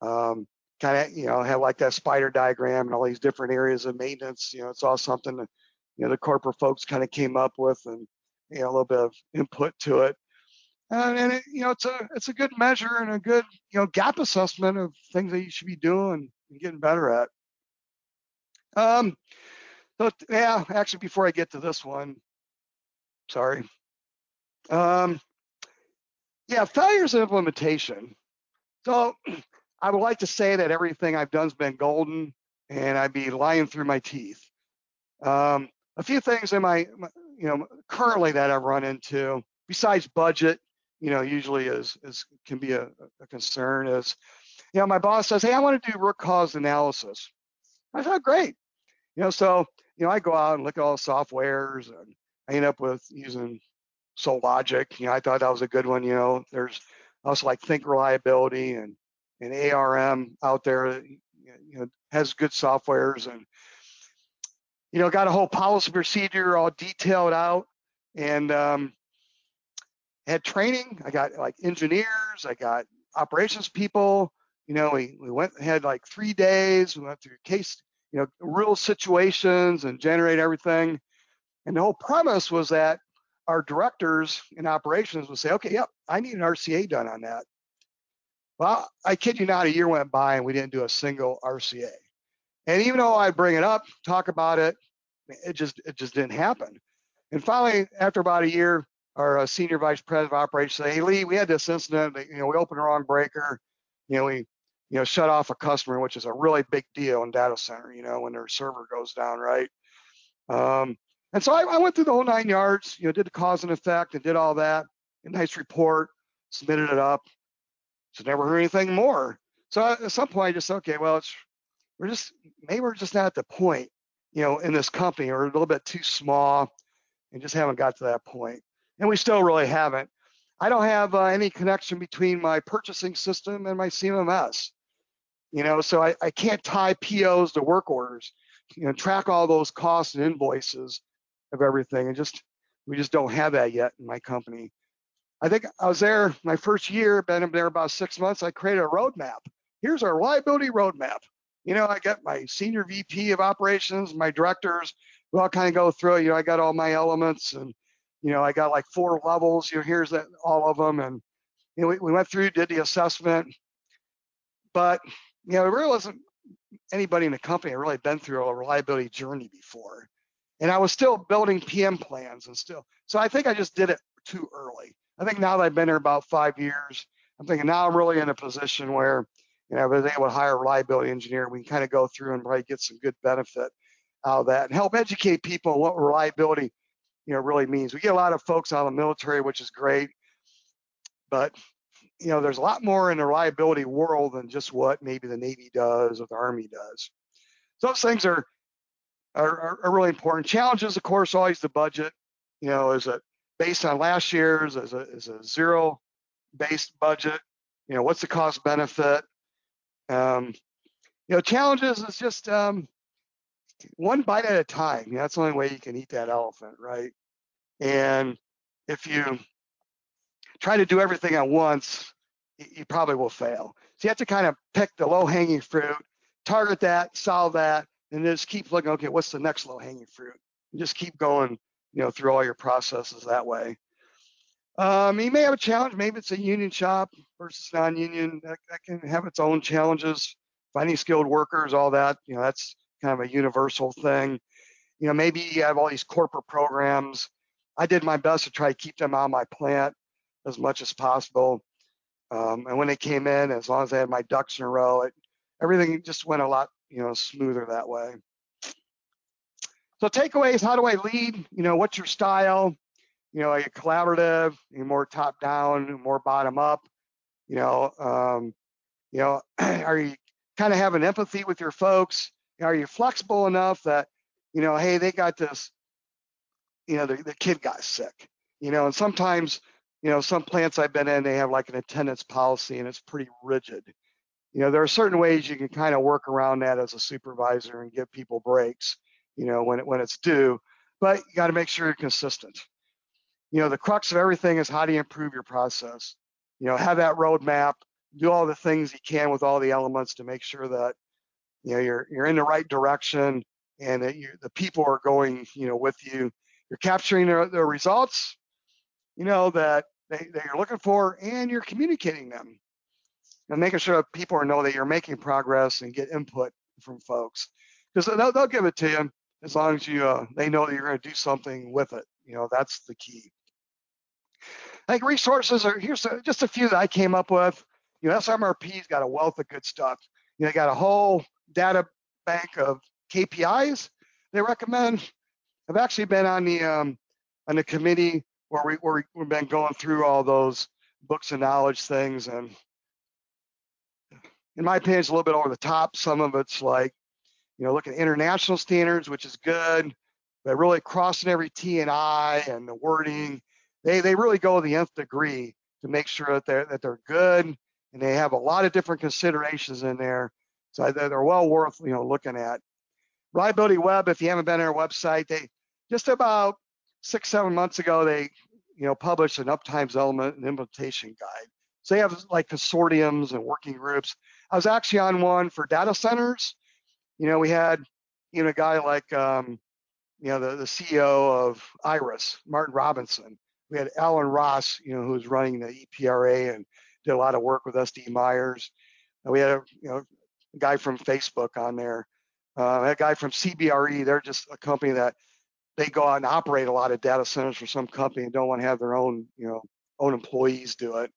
um, kind of you know have like that spider diagram and all these different areas of maintenance you know it's all something that you know the corporate folks kind of came up with and you know a little bit of input to it. And, and it, you know it's a it's a good measure and a good you know gap assessment of things that you should be doing and getting better at. Um so yeah actually before i get to this one sorry. Um yeah failures in implementation. So *clears throat* I would like to say that everything I've done has been golden and I'd be lying through my teeth. Um, a few things in my, you know, currently that I've run into, besides budget, you know, usually is, is can be a, a concern is, you know, my boss says, hey, I want to do root cause analysis. I thought, great. You know, so, you know, I go out and look at all the softwares and I end up with using Sologic. You know, I thought that was a good one. You know, there's also like Think Reliability and and ARM out there, you know, has good softwares and you know got a whole policy procedure all detailed out and um, had training. I got like engineers, I got operations people. You know, we we went had like three days. We went through case, you know, real situations and generate everything. And the whole premise was that our directors in operations would say, okay, yep, I need an RCA done on that. Well, I kid you not, a year went by and we didn't do a single RCA. And even though I bring it up, talk about it, it just it just didn't happen. And finally, after about a year, our uh, senior vice president of operations said, "Hey Lee, we had this incident. You know, we opened the wrong breaker. You know, we you know shut off a customer, which is a really big deal in data center. You know, when their server goes down, right? Um, and so I, I went through the whole nine yards. You know, did the cause and effect and did all that. A nice report, submitted it up. So never heard anything more. So at some point, I just okay, well, it's we're just maybe we're just not at the point, you know, in this company, or a little bit too small, and just haven't got to that point. and we still really haven't. I don't have uh, any connection between my purchasing system and my CMMS. You know, so I, I can't tie POs to work orders, you know, track all those costs and invoices of everything. And just, we just don't have that yet in my company. I think I was there my first year, been there about six months. I created a roadmap. Here's our reliability roadmap. You know, I got my senior VP of operations, my directors, we all kind of go through. You know, I got all my elements and you know, I got like four levels, you know, here's that, all of them. And, you know, we, we went through, did the assessment, but, you know, there really wasn't anybody in the company had really been through a reliability journey before. And I was still building PM plans and still, so I think I just did it too early. I think now that I've been here about five years, I'm thinking now I'm really in a position where, you know, I was able to hire a reliability engineer. We can kind of go through and probably get some good benefit out of that and help educate people what reliability you know, really means. We get a lot of folks out of the military, which is great, but you know, there's a lot more in the reliability world than just what maybe the Navy does or the Army does. So those things are are, are really important. Challenges, of course, always the budget. You know, is it based on last year's? Is a is a zero based budget? You know, what's the cost benefit? Um, you know, challenges is just um, one bite at a time. That's the only way you can eat that elephant, right? And if you try to do everything at once, you probably will fail. So you have to kind of pick the low hanging fruit, target that, solve that, and just keep looking, okay, what's the next low hanging fruit? And just keep going, you know, through all your processes that way. Um, you may have a challenge, maybe it's a union shop versus non-union, that, that can have its own challenges, finding skilled workers, all that, you know, that's kind of a universal thing. You know, maybe you have all these corporate programs. I did my best to try to keep them on my plant as much as possible. Um, and when they came in, as long as I had my ducks in a row, it, everything just went a lot, you know, smoother that way. So takeaways, how do I lead? You know, what's your style? You know, are you collaborative? Are you more top down, more bottom up? You know, um, you know, *clears throat* are you kind of having empathy with your folks? Are you flexible enough that, you know, hey, they got this, you know, the, the kid got sick, you know, and sometimes, you know, some plants I've been in, they have like an attendance policy and it's pretty rigid. You know, there are certain ways you can kind of work around that as a supervisor and give people breaks, you know, when it, when it's due, but you got to make sure you're consistent. You know, the crux of everything is how do you improve your process? You know, have that roadmap, do all the things you can with all the elements to make sure that you know you're you're in the right direction and that you, the people are going you know with you you're capturing the, the results you know that they, that you're looking for and you're communicating them and making sure that people know that you're making progress and get input from folks because they'll, they'll give it to you as long as you uh, they know that you're going to do something with it you know that's the key think resources are here's a, just a few that I came up with. You know, SMRP's got a wealth of good stuff. You know, got a whole data bank of KPIs they recommend. I've actually been on the um, on the committee where we where we, we've been going through all those books of knowledge things, and in my opinion, it's a little bit over the top. Some of it's like, you know, looking at international standards, which is good, but really crossing every T and I and the wording. They they really go the nth degree to make sure that they're that they're good and they have a lot of different considerations in there so they're well worth you know looking at. Reliability Web, if you haven't been on our website, they just about six, seven months ago, they you know published an uptimes element and implementation guide. So they have like consortiums and working groups. I was actually on one for data centers. You know, we had you know a guy like um, you know the, the CEO of IRISS, Martin Robinson. We had Alan Ross, you know, who was running the EPRI and did a lot of work with SD Myers. And we had a you know guy from Facebook on there. Uh, that guy from CBRE, they're just a company that they go out and operate a lot of data centers for some company and don't want to have their own, you know, own employees do it.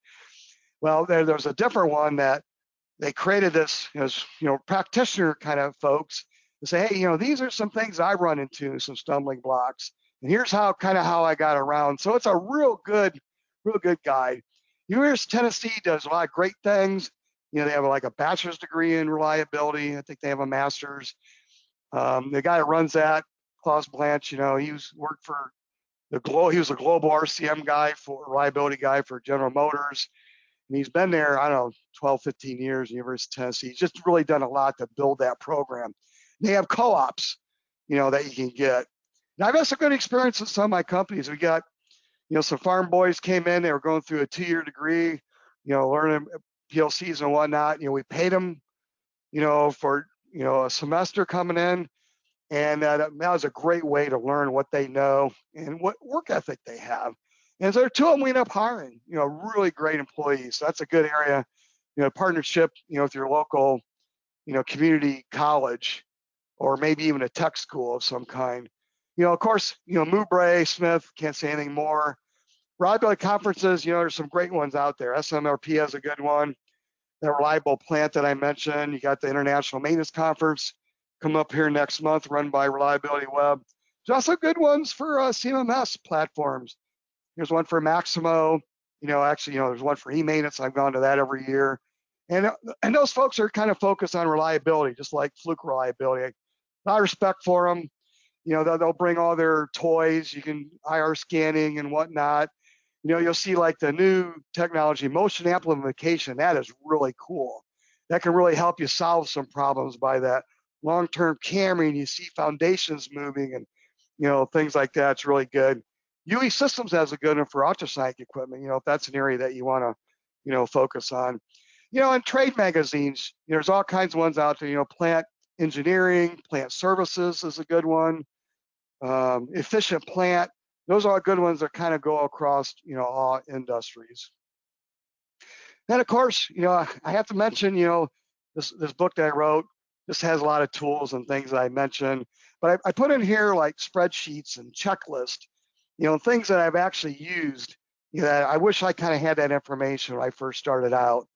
Well, there, there's a different one that they created this as, you know, practitioner kind of folks to say, hey, you know, these are some things I run into, some stumbling blocks. And here's how kind of how I got around. So it's a real good, real good guide. University of Tennessee does a lot of great things. You know, they have like a bachelor's degree in reliability. I think they have a master's. Um, the guy that runs that, Klaus Blache, you know, he was worked for the glo- he was a global RCM guy for reliability guy for General Motors. And he's been there, I don't know, 12, 15 years, University of Tennessee. He's just really done a lot to build that program. They have co-ops, you know, that you can get. And I've had some good experience with some of my companies. We got, you know, some farm boys came in, they were going through a two-year degree, you know, learning PLCs and whatnot. You know, we paid them, you know, for, you know, a semester coming in. And uh, that was a great way to learn what they know and what work ethic they have. And so two of them we end up hiring, you know, really great employees. So that's a good area, you know, partnership, you know, with your local, you know, community college or maybe even a tech school of some kind. You know, of course, you know, Moubray, Smith, can't say anything more. Reliability conferences, you know, there's some great ones out there. SMRP has a good one. The reliable plant that I mentioned. You got the International Maintenance Conference come up here next month, run by Reliability Web. There's also good ones for uh, CMMS platforms. There's one for Maximo. You know, actually, you know, there's one for e-maintenance. I've gone to that every year. And, and those folks are kind of focused on reliability, just like Fluke reliability. A lot of respect for them. You know, they'll, they'll bring all their toys. You can IR scanning and whatnot. You know, you'll see like the new technology, motion amplification. That is really cool. That can really help you solve some problems by that long-term camera and you see foundations moving and you know things like that. It's really good. UE Systems has a good one for ultrasonic equipment. You know if that's an area that you want to you know focus on. You know, in trade magazines, you know, there's all kinds of ones out there. You know, plant engineering, plant services is a good one. Um, efficient plant. Those are all good ones that kind of go across you know all industries. Then of course, you know, I have to mention, you know, this this book that I wrote, this has a lot of tools and things that I mentioned, but I, I put in here like spreadsheets and checklists, you know, things that I've actually used. You know, I wish I kind of had that information when I first started out.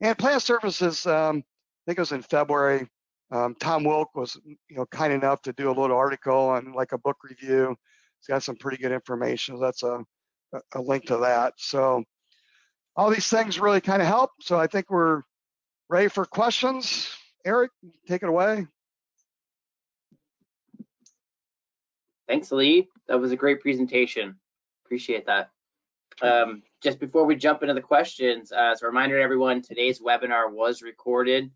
And plant services, um, I think it was in February. Um, Tom Wilk was, you know, kind enough to do a little article on like a book review. He's got some pretty good information. That's a, a link to that. So all these things really kind of help. So I think we're ready for questions. Eric, take it away. Thanks, Lee. That was a great presentation. Appreciate that. Um, just before we jump into the questions, uh, as a reminder to everyone, today's webinar was recorded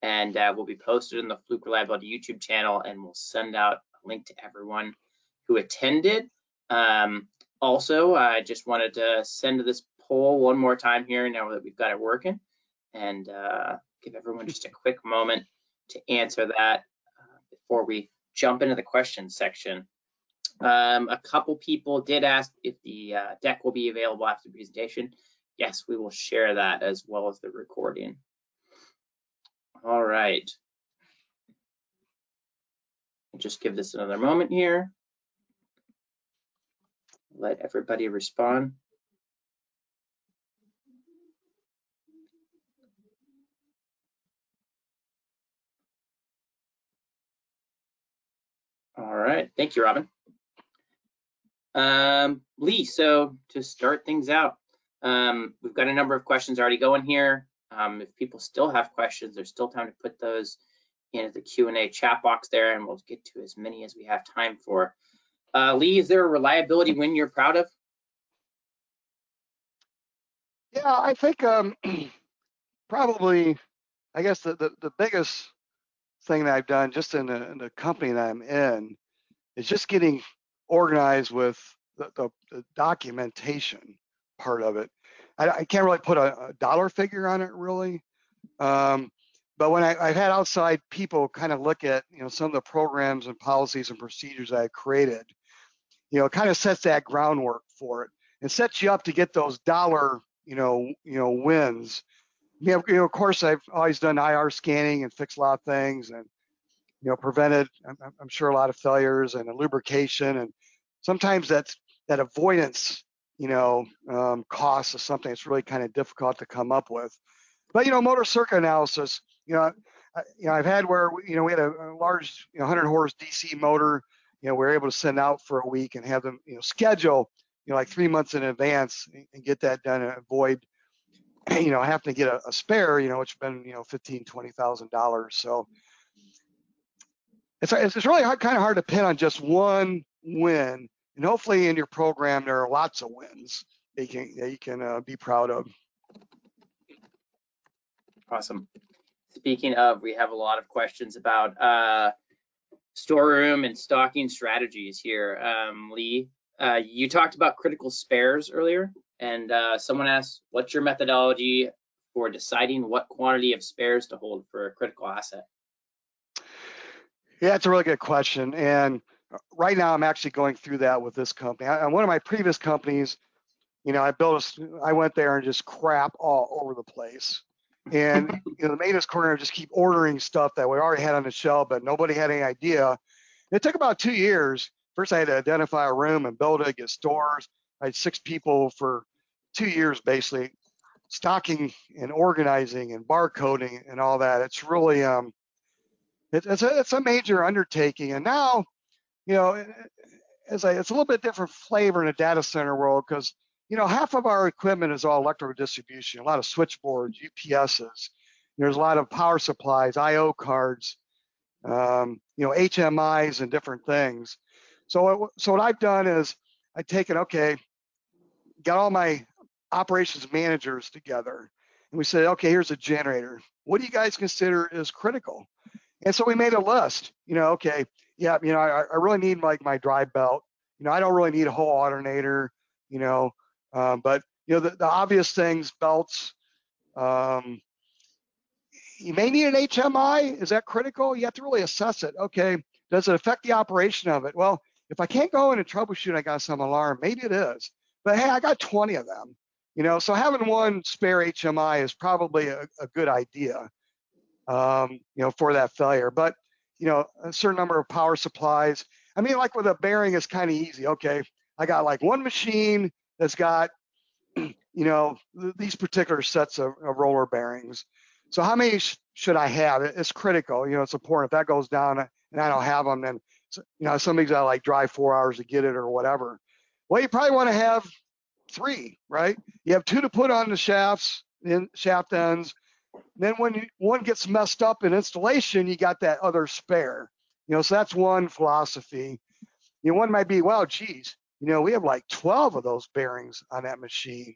and uh, will be posted in the Fluke Reliability YouTube channel, and we'll send out a link to everyone who attended. Um, also, I just wanted to send this poll one more time here now that we've got it working, and uh, give everyone just a quick moment to answer that uh, before we jump into the questions section. Um, a couple people did ask if the uh, deck will be available after the presentation. Yes, we will share that as well as the recording. All right. Just give this another moment here. Let everybody respond. All right, thank you, Robin. Um, Lee, so to start things out, um, we've got a number of questions already going here. Um, if people still have questions, there's still time to put those into the Q&A chat box there, and we'll get to as many as we have time for. Uh, Lee, is there a reliability win you're proud of? Yeah, I think um, *clears throat* probably, I guess the, the, the biggest thing that I've done just in the, in the company that I'm in is just getting organized with the, the, the documentation part of it. I, I can't really put a, a, dollar figure on it really. Um, but when I, have had outside people kind of look at, you know, some of the programs and policies and procedures I created, you know, it kind of sets that groundwork for it and sets you up to get those dollar, you know, you know, wins. You know, you know, of course, I've always done IR scanning and fixed a lot of things, and you know, prevented, I'm, I'm sure, a lot of failures and lubrication. And sometimes that's that avoidance, you know, um, cost is something that's really kind of difficult to come up with. But, you know, motor circuit analysis, you know, I, you know, I've had where, you know, we had a, a large, you know, 100 horse DC motor, you know, we are able to send out for a week and have them, you know, schedule, you know, like three months in advance and get that done and avoid, you know, having to get a, a spare, you know, which has been, you know, 15, $20,000. So, it's, it's really hard, kind of hard to pin on just one win. And hopefully in your program, there are lots of wins that you can, that you can uh, be proud of. Awesome. Speaking of, we have a lot of questions about uh, storeroom and stocking strategies here. Um, Lee, uh, you talked about critical spares earlier, and uh, someone asked, what's your methodology for deciding what quantity of spares to hold for a critical asset? Yeah, it's a really good question. And right now I'm actually going through that with this company. I, one of my previous companies, you know, I built, a, I went there and just crap all over the place. And *laughs* you know, the maintenance coordinator just keep ordering stuff that we already had on the shelf, but nobody had any idea. It took about two years. First, I had to identify a room and build it, get stores. I had six people for two years, basically, stocking and organizing and barcoding and all that. It's really um, it's a it's a major undertaking. And now, you know, as I, it's a little bit different flavor in the data center world because you know half of our equipment is all electrical distribution, a lot of switchboards, UPSs. There's a lot of power supplies, I/O cards, um, you know, HMIs and different things. So so what I've done is I've taken okay, got all my operations managers together, and we said, okay, here's a generator. What do you guys consider is critical? And so we made a list, you know, okay, yeah, you know, I, I really need like my dry belt. You know, I don't really need a whole alternator, you know, um, but you know, the, the obvious things, belts, um, you may need an HMI. Is that critical? You have to really assess it. Okay, does it affect the operation of it? Well, if I can't go in and troubleshoot, I got some alarm. Maybe it is, but hey, I got 20 of them. You know, so having one spare HMI is probably a, a good idea um, you know, for that failure. But, you know, a certain number of power supplies. I mean, like with a bearing, it's kind of easy. Okay, I got like one machine that's got, *clears throat* you know, these particular sets of, of roller bearings. So how many sh should I have? It's critical. You know, it's important. If that goes down uh, and I don't have them, then you know somebody's got to like drive four hours to get it or whatever. Well, you probably want to have three, right? You have two to put on the shafts, in shaft ends, then when you, one gets messed up in installation, you got that other spare. You know, so that's one philosophy. You know, one might be, well, geez, you know, we have like 12 of those bearings on that machine.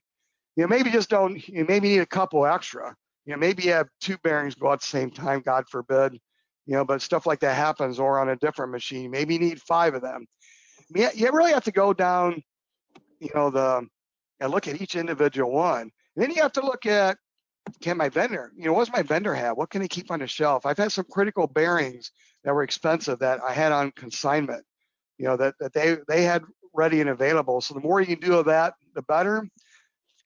You know, maybe just don't, you know, maybe need a couple extra. You know, maybe you have two bearings go at the same time, God forbid. You know, but stuff like that happens, or on a different machine, maybe you need five of them. You really have to go down, you know, the and look at each individual one. And then you have to look at can my vendor, you know, what's my vendor have? What can they keep on the shelf? I've had some critical bearings that were expensive that I had on consignment, you know, that, that they, they had ready and available. So the more you can do of that, the better,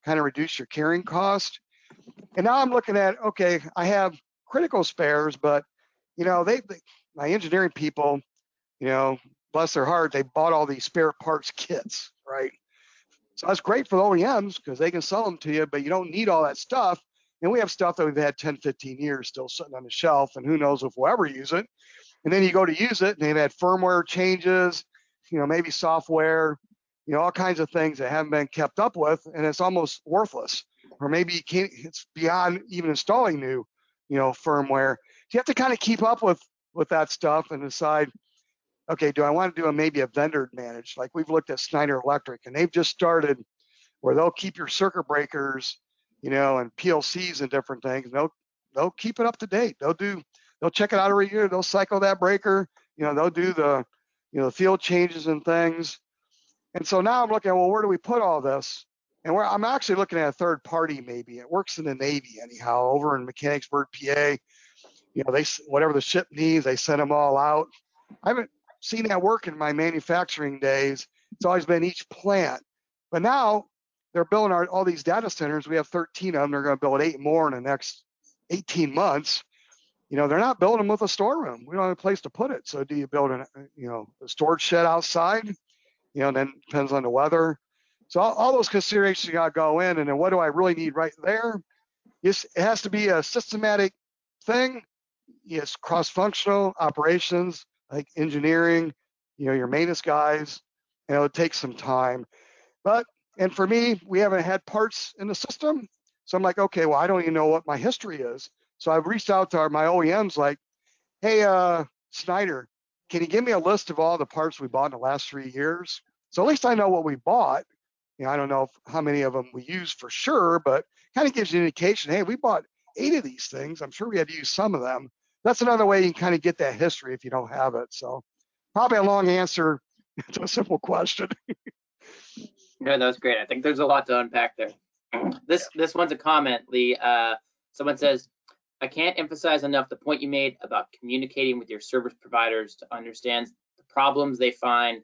kind of reduce your carrying cost. And now I'm looking at, okay, I have critical spares, but, you know, they, they my engineering people, you know, bless their heart, they bought all these spare parts kits, right? So that's great for the OEMs because they can sell them to you, but you don't need all that stuff. And we have stuff that we've had 10, 15 years still sitting on the shelf, and who knows if we'll ever use it. And then you go to use it, and they've had firmware changes, you know, maybe software, you know, all kinds of things that haven't been kept up with, and it's almost worthless. Or maybe you can't, it's beyond even installing new, you know, firmware. You have to kind of keep up with with that stuff and decide, okay, do I want to do a maybe a vendor managed? Like we've looked at Schneider Electric, and they've just started where they'll keep your circuit breakers you know, and PLCs and different things. They'll they'll keep it up to date. They'll do they'll check it out every year. They'll cycle that breaker. You know, they'll do the you know the field changes and things. And so now I'm looking, at well, where do we put all this? And where I'm actually looking at a third party maybe. It works in the Navy anyhow, over in Mechanicsburg, PA. You know, they whatever the ship needs, they send them all out. I haven't seen that work in my manufacturing days. It's always been each plant. But now they're building our, all these data centers. We have 13 of them. They're going to build eight more in the next 18 months. you know, they're not building them with a storeroom. We don't have a place to put it. So do you build a, you know, a storage shed outside? You know, then depends on the weather. So all, all those considerations you got to go in. And then what do I really need right there? Yes, it has to be a systematic thing. It's cross-functional operations like engineering, you know, your maintenance guys. And it would take some time. But and for me, we haven't had parts in the system. So I'm like, okay, well, I don't even know what my history is. So I've reached out to our, my OEMs like, hey, uh, Schneider, can you give me a list of all the parts we bought in the last three years? So at least I know what we bought. You know, I don't know if, how many of them we use for sure, but kind of gives you an indication. Hey, we bought eight of these things. I'm sure we had to use some of them. That's another way you can kind of get that history if you don't have it. So probably a long answer *laughs* to a simple question. *laughs* No, that was great. I think there's a lot to unpack there. *clears throat* This this one's a comment, Lee. Uh, someone says, I can't emphasize enough the point you made about communicating with your service providers to understand the problems they find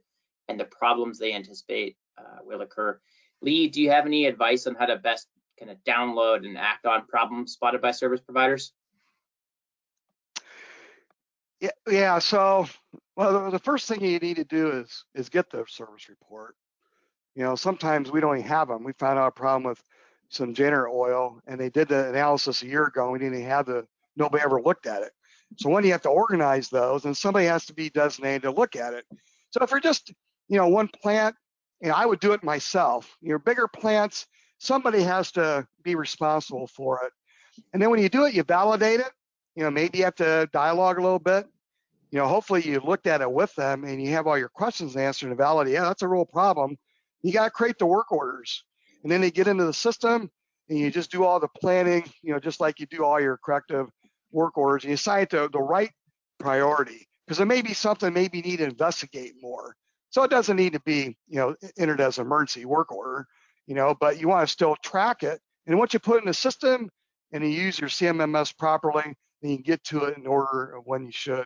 and the problems they anticipate uh, will occur. Lee, do you have any advice on how to best kind of download and act on problems spotted by service providers? Yeah, yeah. So, well, the first thing you need to do is is get the service report. You know, sometimes we don't even have them. We found out a problem with some generator oil, and they did the analysis a year ago. And we didn't have the nobody ever looked at it. So when you have to organize those, and somebody has to be designated to look at it. So if you're just, you know, one plant, know, I would do it myself. Your bigger plants, somebody has to be responsible for it. And then when you do it, you validate it. You know, maybe you have to dialogue a little bit. You know, hopefully you looked at it with them and you have all your questions answered and validate. Yeah, that's a real problem you got to create the work orders. And then they get into the system and you just do all the planning, you know, just like you do all your corrective work orders and you assign it to the right priority because there may be something maybe you need to investigate more. So it doesn't need to be, you know, entered as an emergency work order, you know, but you want to still track it. And once you put it in the system and you use your CMMS properly, then you can get to it in order of when you should.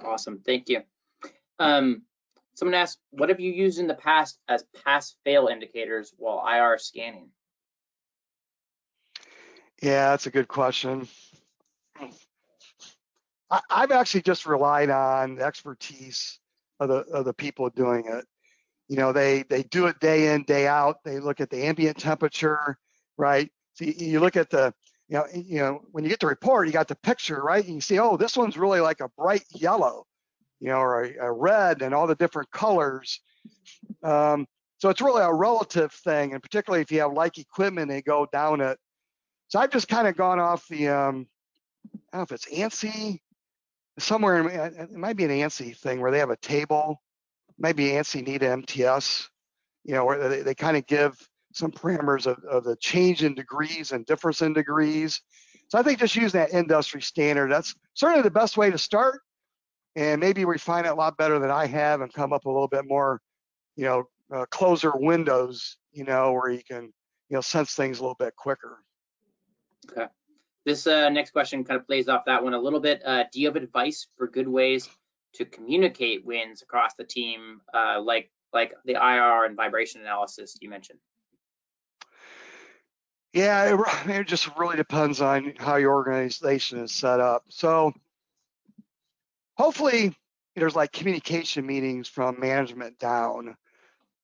Awesome, thank you. Um, Someone asked, what have you used in the past as pass-fail indicators while IR scanning? Yeah, that's a good question. I, have actually just relied on the expertise of the of the people doing it. You know, they they do it day in day out. They look at the ambient temperature, right? So you, you look at the you know you know when you get the report, you got the picture, right? And you see, oh, this one's really like a bright yellow you know, or a, a red and all the different colors. Um, so it's really a relative thing, and particularly if you have like equipment, they go down it. So I've just kind of gone off the, um, I don't know if it's ANSI, somewhere, in, it might be an ANSI thing where they have a table, maybe ANSI NETA MTS, you know, where they, they kind of give some parameters of, of the change in degrees and difference in degrees. So I think just using that industry standard, that's certainly the best way to start and maybe refine it a lot better than I have and come up a little bit more, you know, uh, closer windows, you know, where you can, you know, sense things a little bit quicker. Okay. This uh, next question kind of plays off that one a little bit. Uh, do you have advice for good ways to communicate wins across the team, uh, like like the IR and vibration analysis you mentioned? Yeah, it, it just really depends on how your organization is set up. So hopefully there's like communication meetings from management down.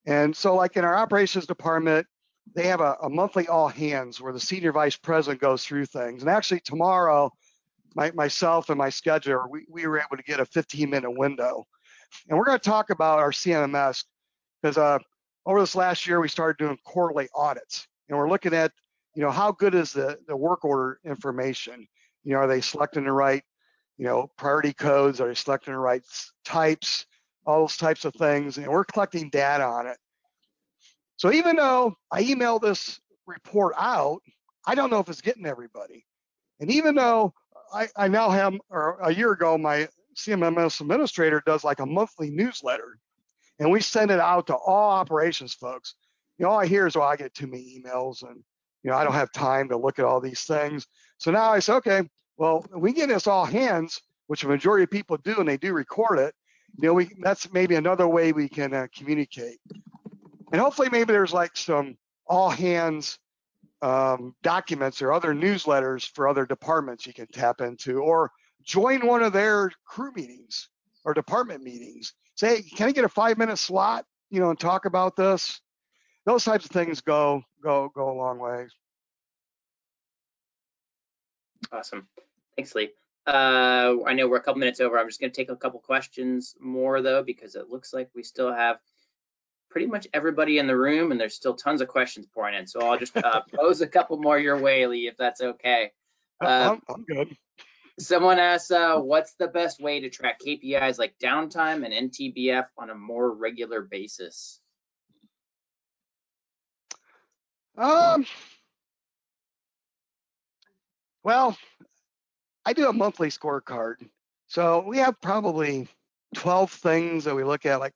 And so like in our operations department, they have a, a, monthly all hands where the senior vice president goes through things. And actually tomorrow, my, myself and my scheduler, we, we were able to get a 15 minute window. And we're gonna talk about our CMMS because uh, over this last year, we started doing quarterly audits. And we're looking at, you know, how good is the, the work order information? You know, are they selecting the right you know, priority codes, are you selecting the right types, all those types of things, and we're collecting data on it. So even though I email this report out, I don't know if it's getting everybody. And even though I, I now have, or a year ago, my CMMS administrator does like a monthly newsletter, and we send it out to all operations folks. You know, all I hear is, "Oh, I get too many emails, and you know, I don't have time to look at all these things." So now I say, okay, well, we get this all hands, which a majority of people do, and they do record it. You know, we that's maybe another way we can uh, communicate. And hopefully, maybe there's like some all hands um, documents or other newsletters for other departments you can tap into, or join one of their crew meetings or department meetings. Say, can I get a five minute slot, you know, and talk about this? Those types of things go go go a long way. Awesome. Thanks, Lee. Uh, I know we're a couple minutes over. I'm just going to take a couple questions more though, because it looks like we still have pretty much everybody in the room and there's still tons of questions pouring in. So I'll just uh, *laughs* pose a couple more your way, Lee, if that's okay. Uh, I'm, I'm good. Someone asks, uh, what's the best way to track KPIs like downtime and MTBF on a more regular basis? Um, well, I do a monthly scorecard. So we have probably 12 things that we look at, like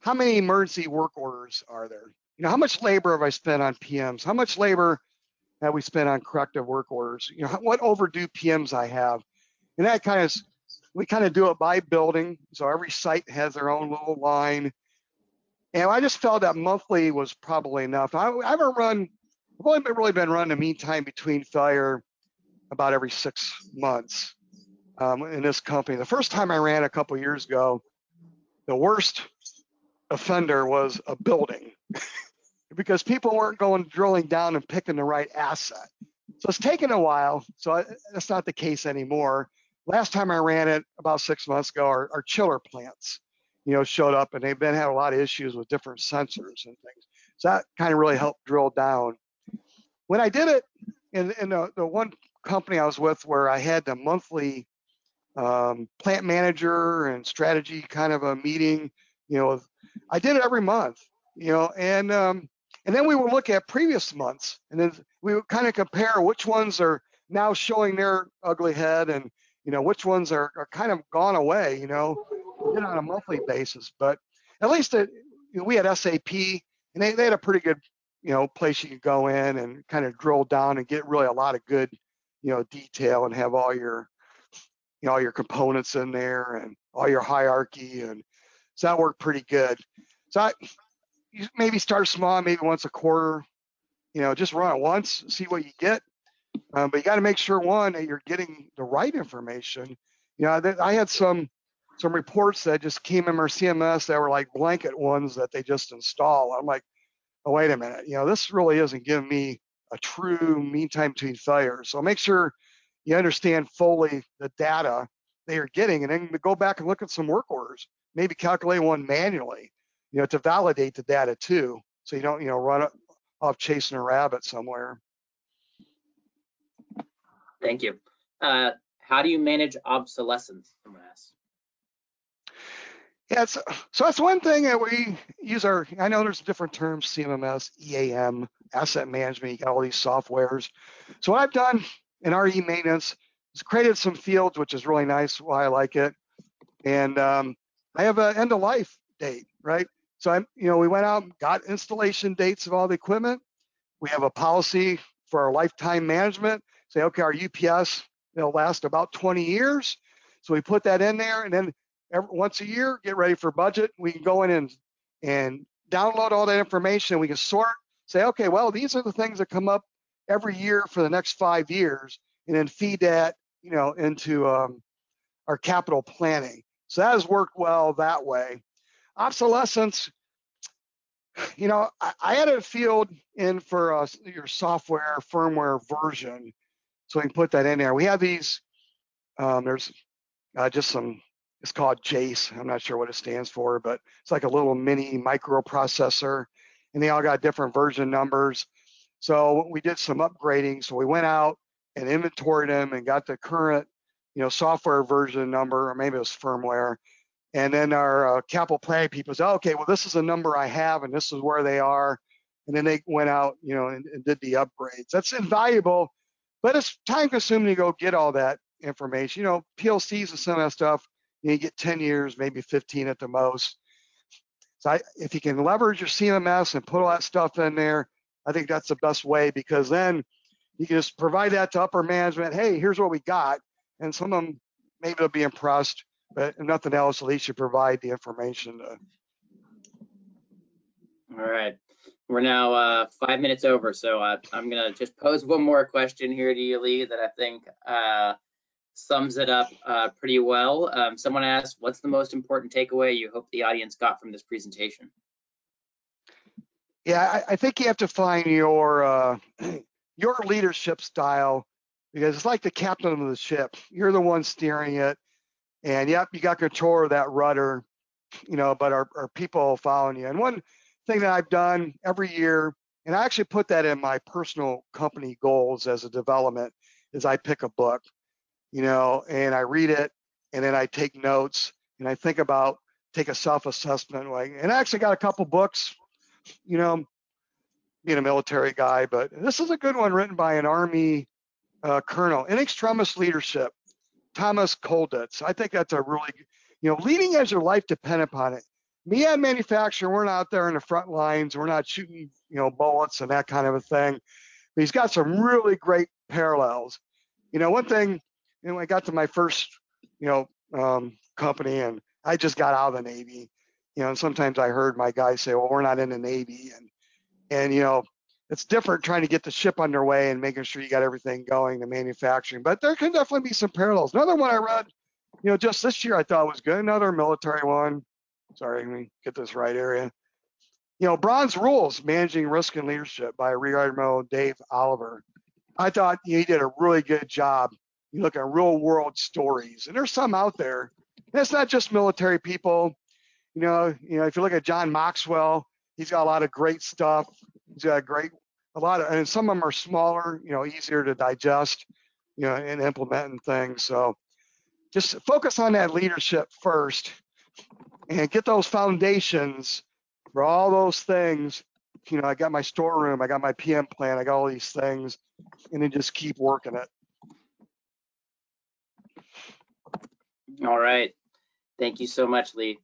how many emergency work orders are there? You know, how much labor have I spent on PMs? How much labor have we spent on corrective work orders? You know, what overdue PMs I have? And that kind of, we kind of do it by building. So every site has their own little line. And I just felt that monthly was probably enough. I, I haven't run, I've only been, really been running a mean time between failure about every six months um, in this company. The first time I ran a couple years ago, the worst offender was a building *laughs* because people weren't going drilling down and picking the right asset. So it's taken a while. So I, that's not the case anymore. Last time I ran it about six months ago, our, our chiller plants, you know, showed up and they've been having a lot of issues with different sensors and things. So that kind of really helped drill down. When I did it in, in the, the one company I was with where I had the monthly um, plant manager and strategy kind of a meeting, you know, I did it every month, you know, and um, and then we would look at previous months, and then we would kind of compare which ones are now showing their ugly head, and you know which ones are, are kind of gone away, you know, did on a monthly basis. But at least it, you know, we had SAP, and they, they had a pretty good, you know, place you could go in and kind of drill down and get really a lot of good, you know, detail and have all your, you know, all your components in there and all your hierarchy and so that worked pretty good. So I, maybe start small, maybe once a quarter, you know, just run it once, see what you get. Um, but you got to make sure one that you're getting the right information. You know, I had some some reports that just came in our CMS that were like blanket ones that they just install. I'm like, oh wait a minute, you know, this really isn't giving me a true mean time between failures. So make sure you understand fully the data they are getting, and then go back and look at some work orders maybe calculate one manually, you know, to validate the data too. So you don't, you know, run off chasing a rabbit somewhere. Thank you. Uh, how do you manage obsolescence? Yeah, so that's one thing that we use our, I know there's different terms, CMMS, EAM, asset management, you got all these softwares. So what I've done in RE maintenance is created some fields, which is really nice, why I like it. And um, I have an end of life date, right? So I'm, you know, we went out, and got installation dates of all the equipment. We have a policy for our lifetime management. Say, okay, our UPS it'll last about 20 years. So we put that in there, and then every, once a year, get ready for budget. We can go in and and download all that information. We can sort, say, okay, well, these are the things that come up every year for the next five years, and then feed that, you know, into um, our capital planning. So that has worked well that way. Obsolescence, you know, I, I had a field in for uh, your software firmware version, so we can put that in there. We have these, um, there's uh, just some, it's called JACE. I'm not sure what it stands for, but it's like a little mini microprocessor, and they all got different version numbers. So we did some upgrading. So we went out and inventoried them and got the current you know, software version number, or maybe it was firmware. And then our uh, capital planning people said, okay, well, this is a number I have, and this is where they are. And then they went out, you know, and, and did the upgrades. That's invaluable, but it's time consuming to go get all that information. You know, PLCs and some of that stuff, you, get 10 years, maybe 15 at the most. So I, if you can leverage your CMMS and put all that stuff in there, I think that's the best way because then you can just provide that to upper management. Hey, here's what we got and some of them maybe they'll be impressed, but nothing else, at least you provide the information. To... All right. We're now uh, five minutes over, so uh, I'm gonna just pose one more question here to you, Lee, that I think uh, sums it up uh, pretty well. Um, someone asked, "What's the most important takeaway you hope the audience got from this presentation?" Yeah, I, I think you have to find your uh, *clears throat* your leadership style because it's like the captain of the ship. You're the one steering it, and yep, you got control of that rudder, you know. But our, our people following you. And one thing that I've done every year, and I actually put that in my personal company goals as a development, is I pick a book, you know, and I read it, and then I take notes, and I think about take a self-assessment. Like, and I actually got a couple books you know, being a military guy, but this is a good one written by an Army uh, colonel in extremis leadership, Thomas Kolditz. I think that's a really, you know, leading as your life depend upon it. Me and manufacturer, we're not there in the front lines. We're not shooting, you know, bullets and that kind of a thing. But he's got some really great parallels. You know, one thing, you know, I got to my first, you know, um, company and I just got out of the Navy you know, and sometimes I heard my guys say, well, we're not in the Navy. And, and, you know, it's different trying to get the ship underway and making sure you got everything going, the manufacturing, but there can definitely be some parallels. Another one I read, you know, just this year I thought was good. Another military one. Sorry, let me get this right area. You know, Bronze Rules, Managing Risk and Leadership by Rear Admiral Dave Oliver. I thought he did a really good job. You look at real world stories, and there's some out there. And it's not just military people you know, you know, if you look at John Maxwell, he's got a lot of great stuff. He's got great, a lot of, and some of them are smaller, you know, easier to digest, you know, and implement and things. So just focus on that leadership first and get those foundations for all those things. You know, I got my storeroom, I got my PM plan, I got all these things, and then just keep working it. All right. Thank you so much, Lee.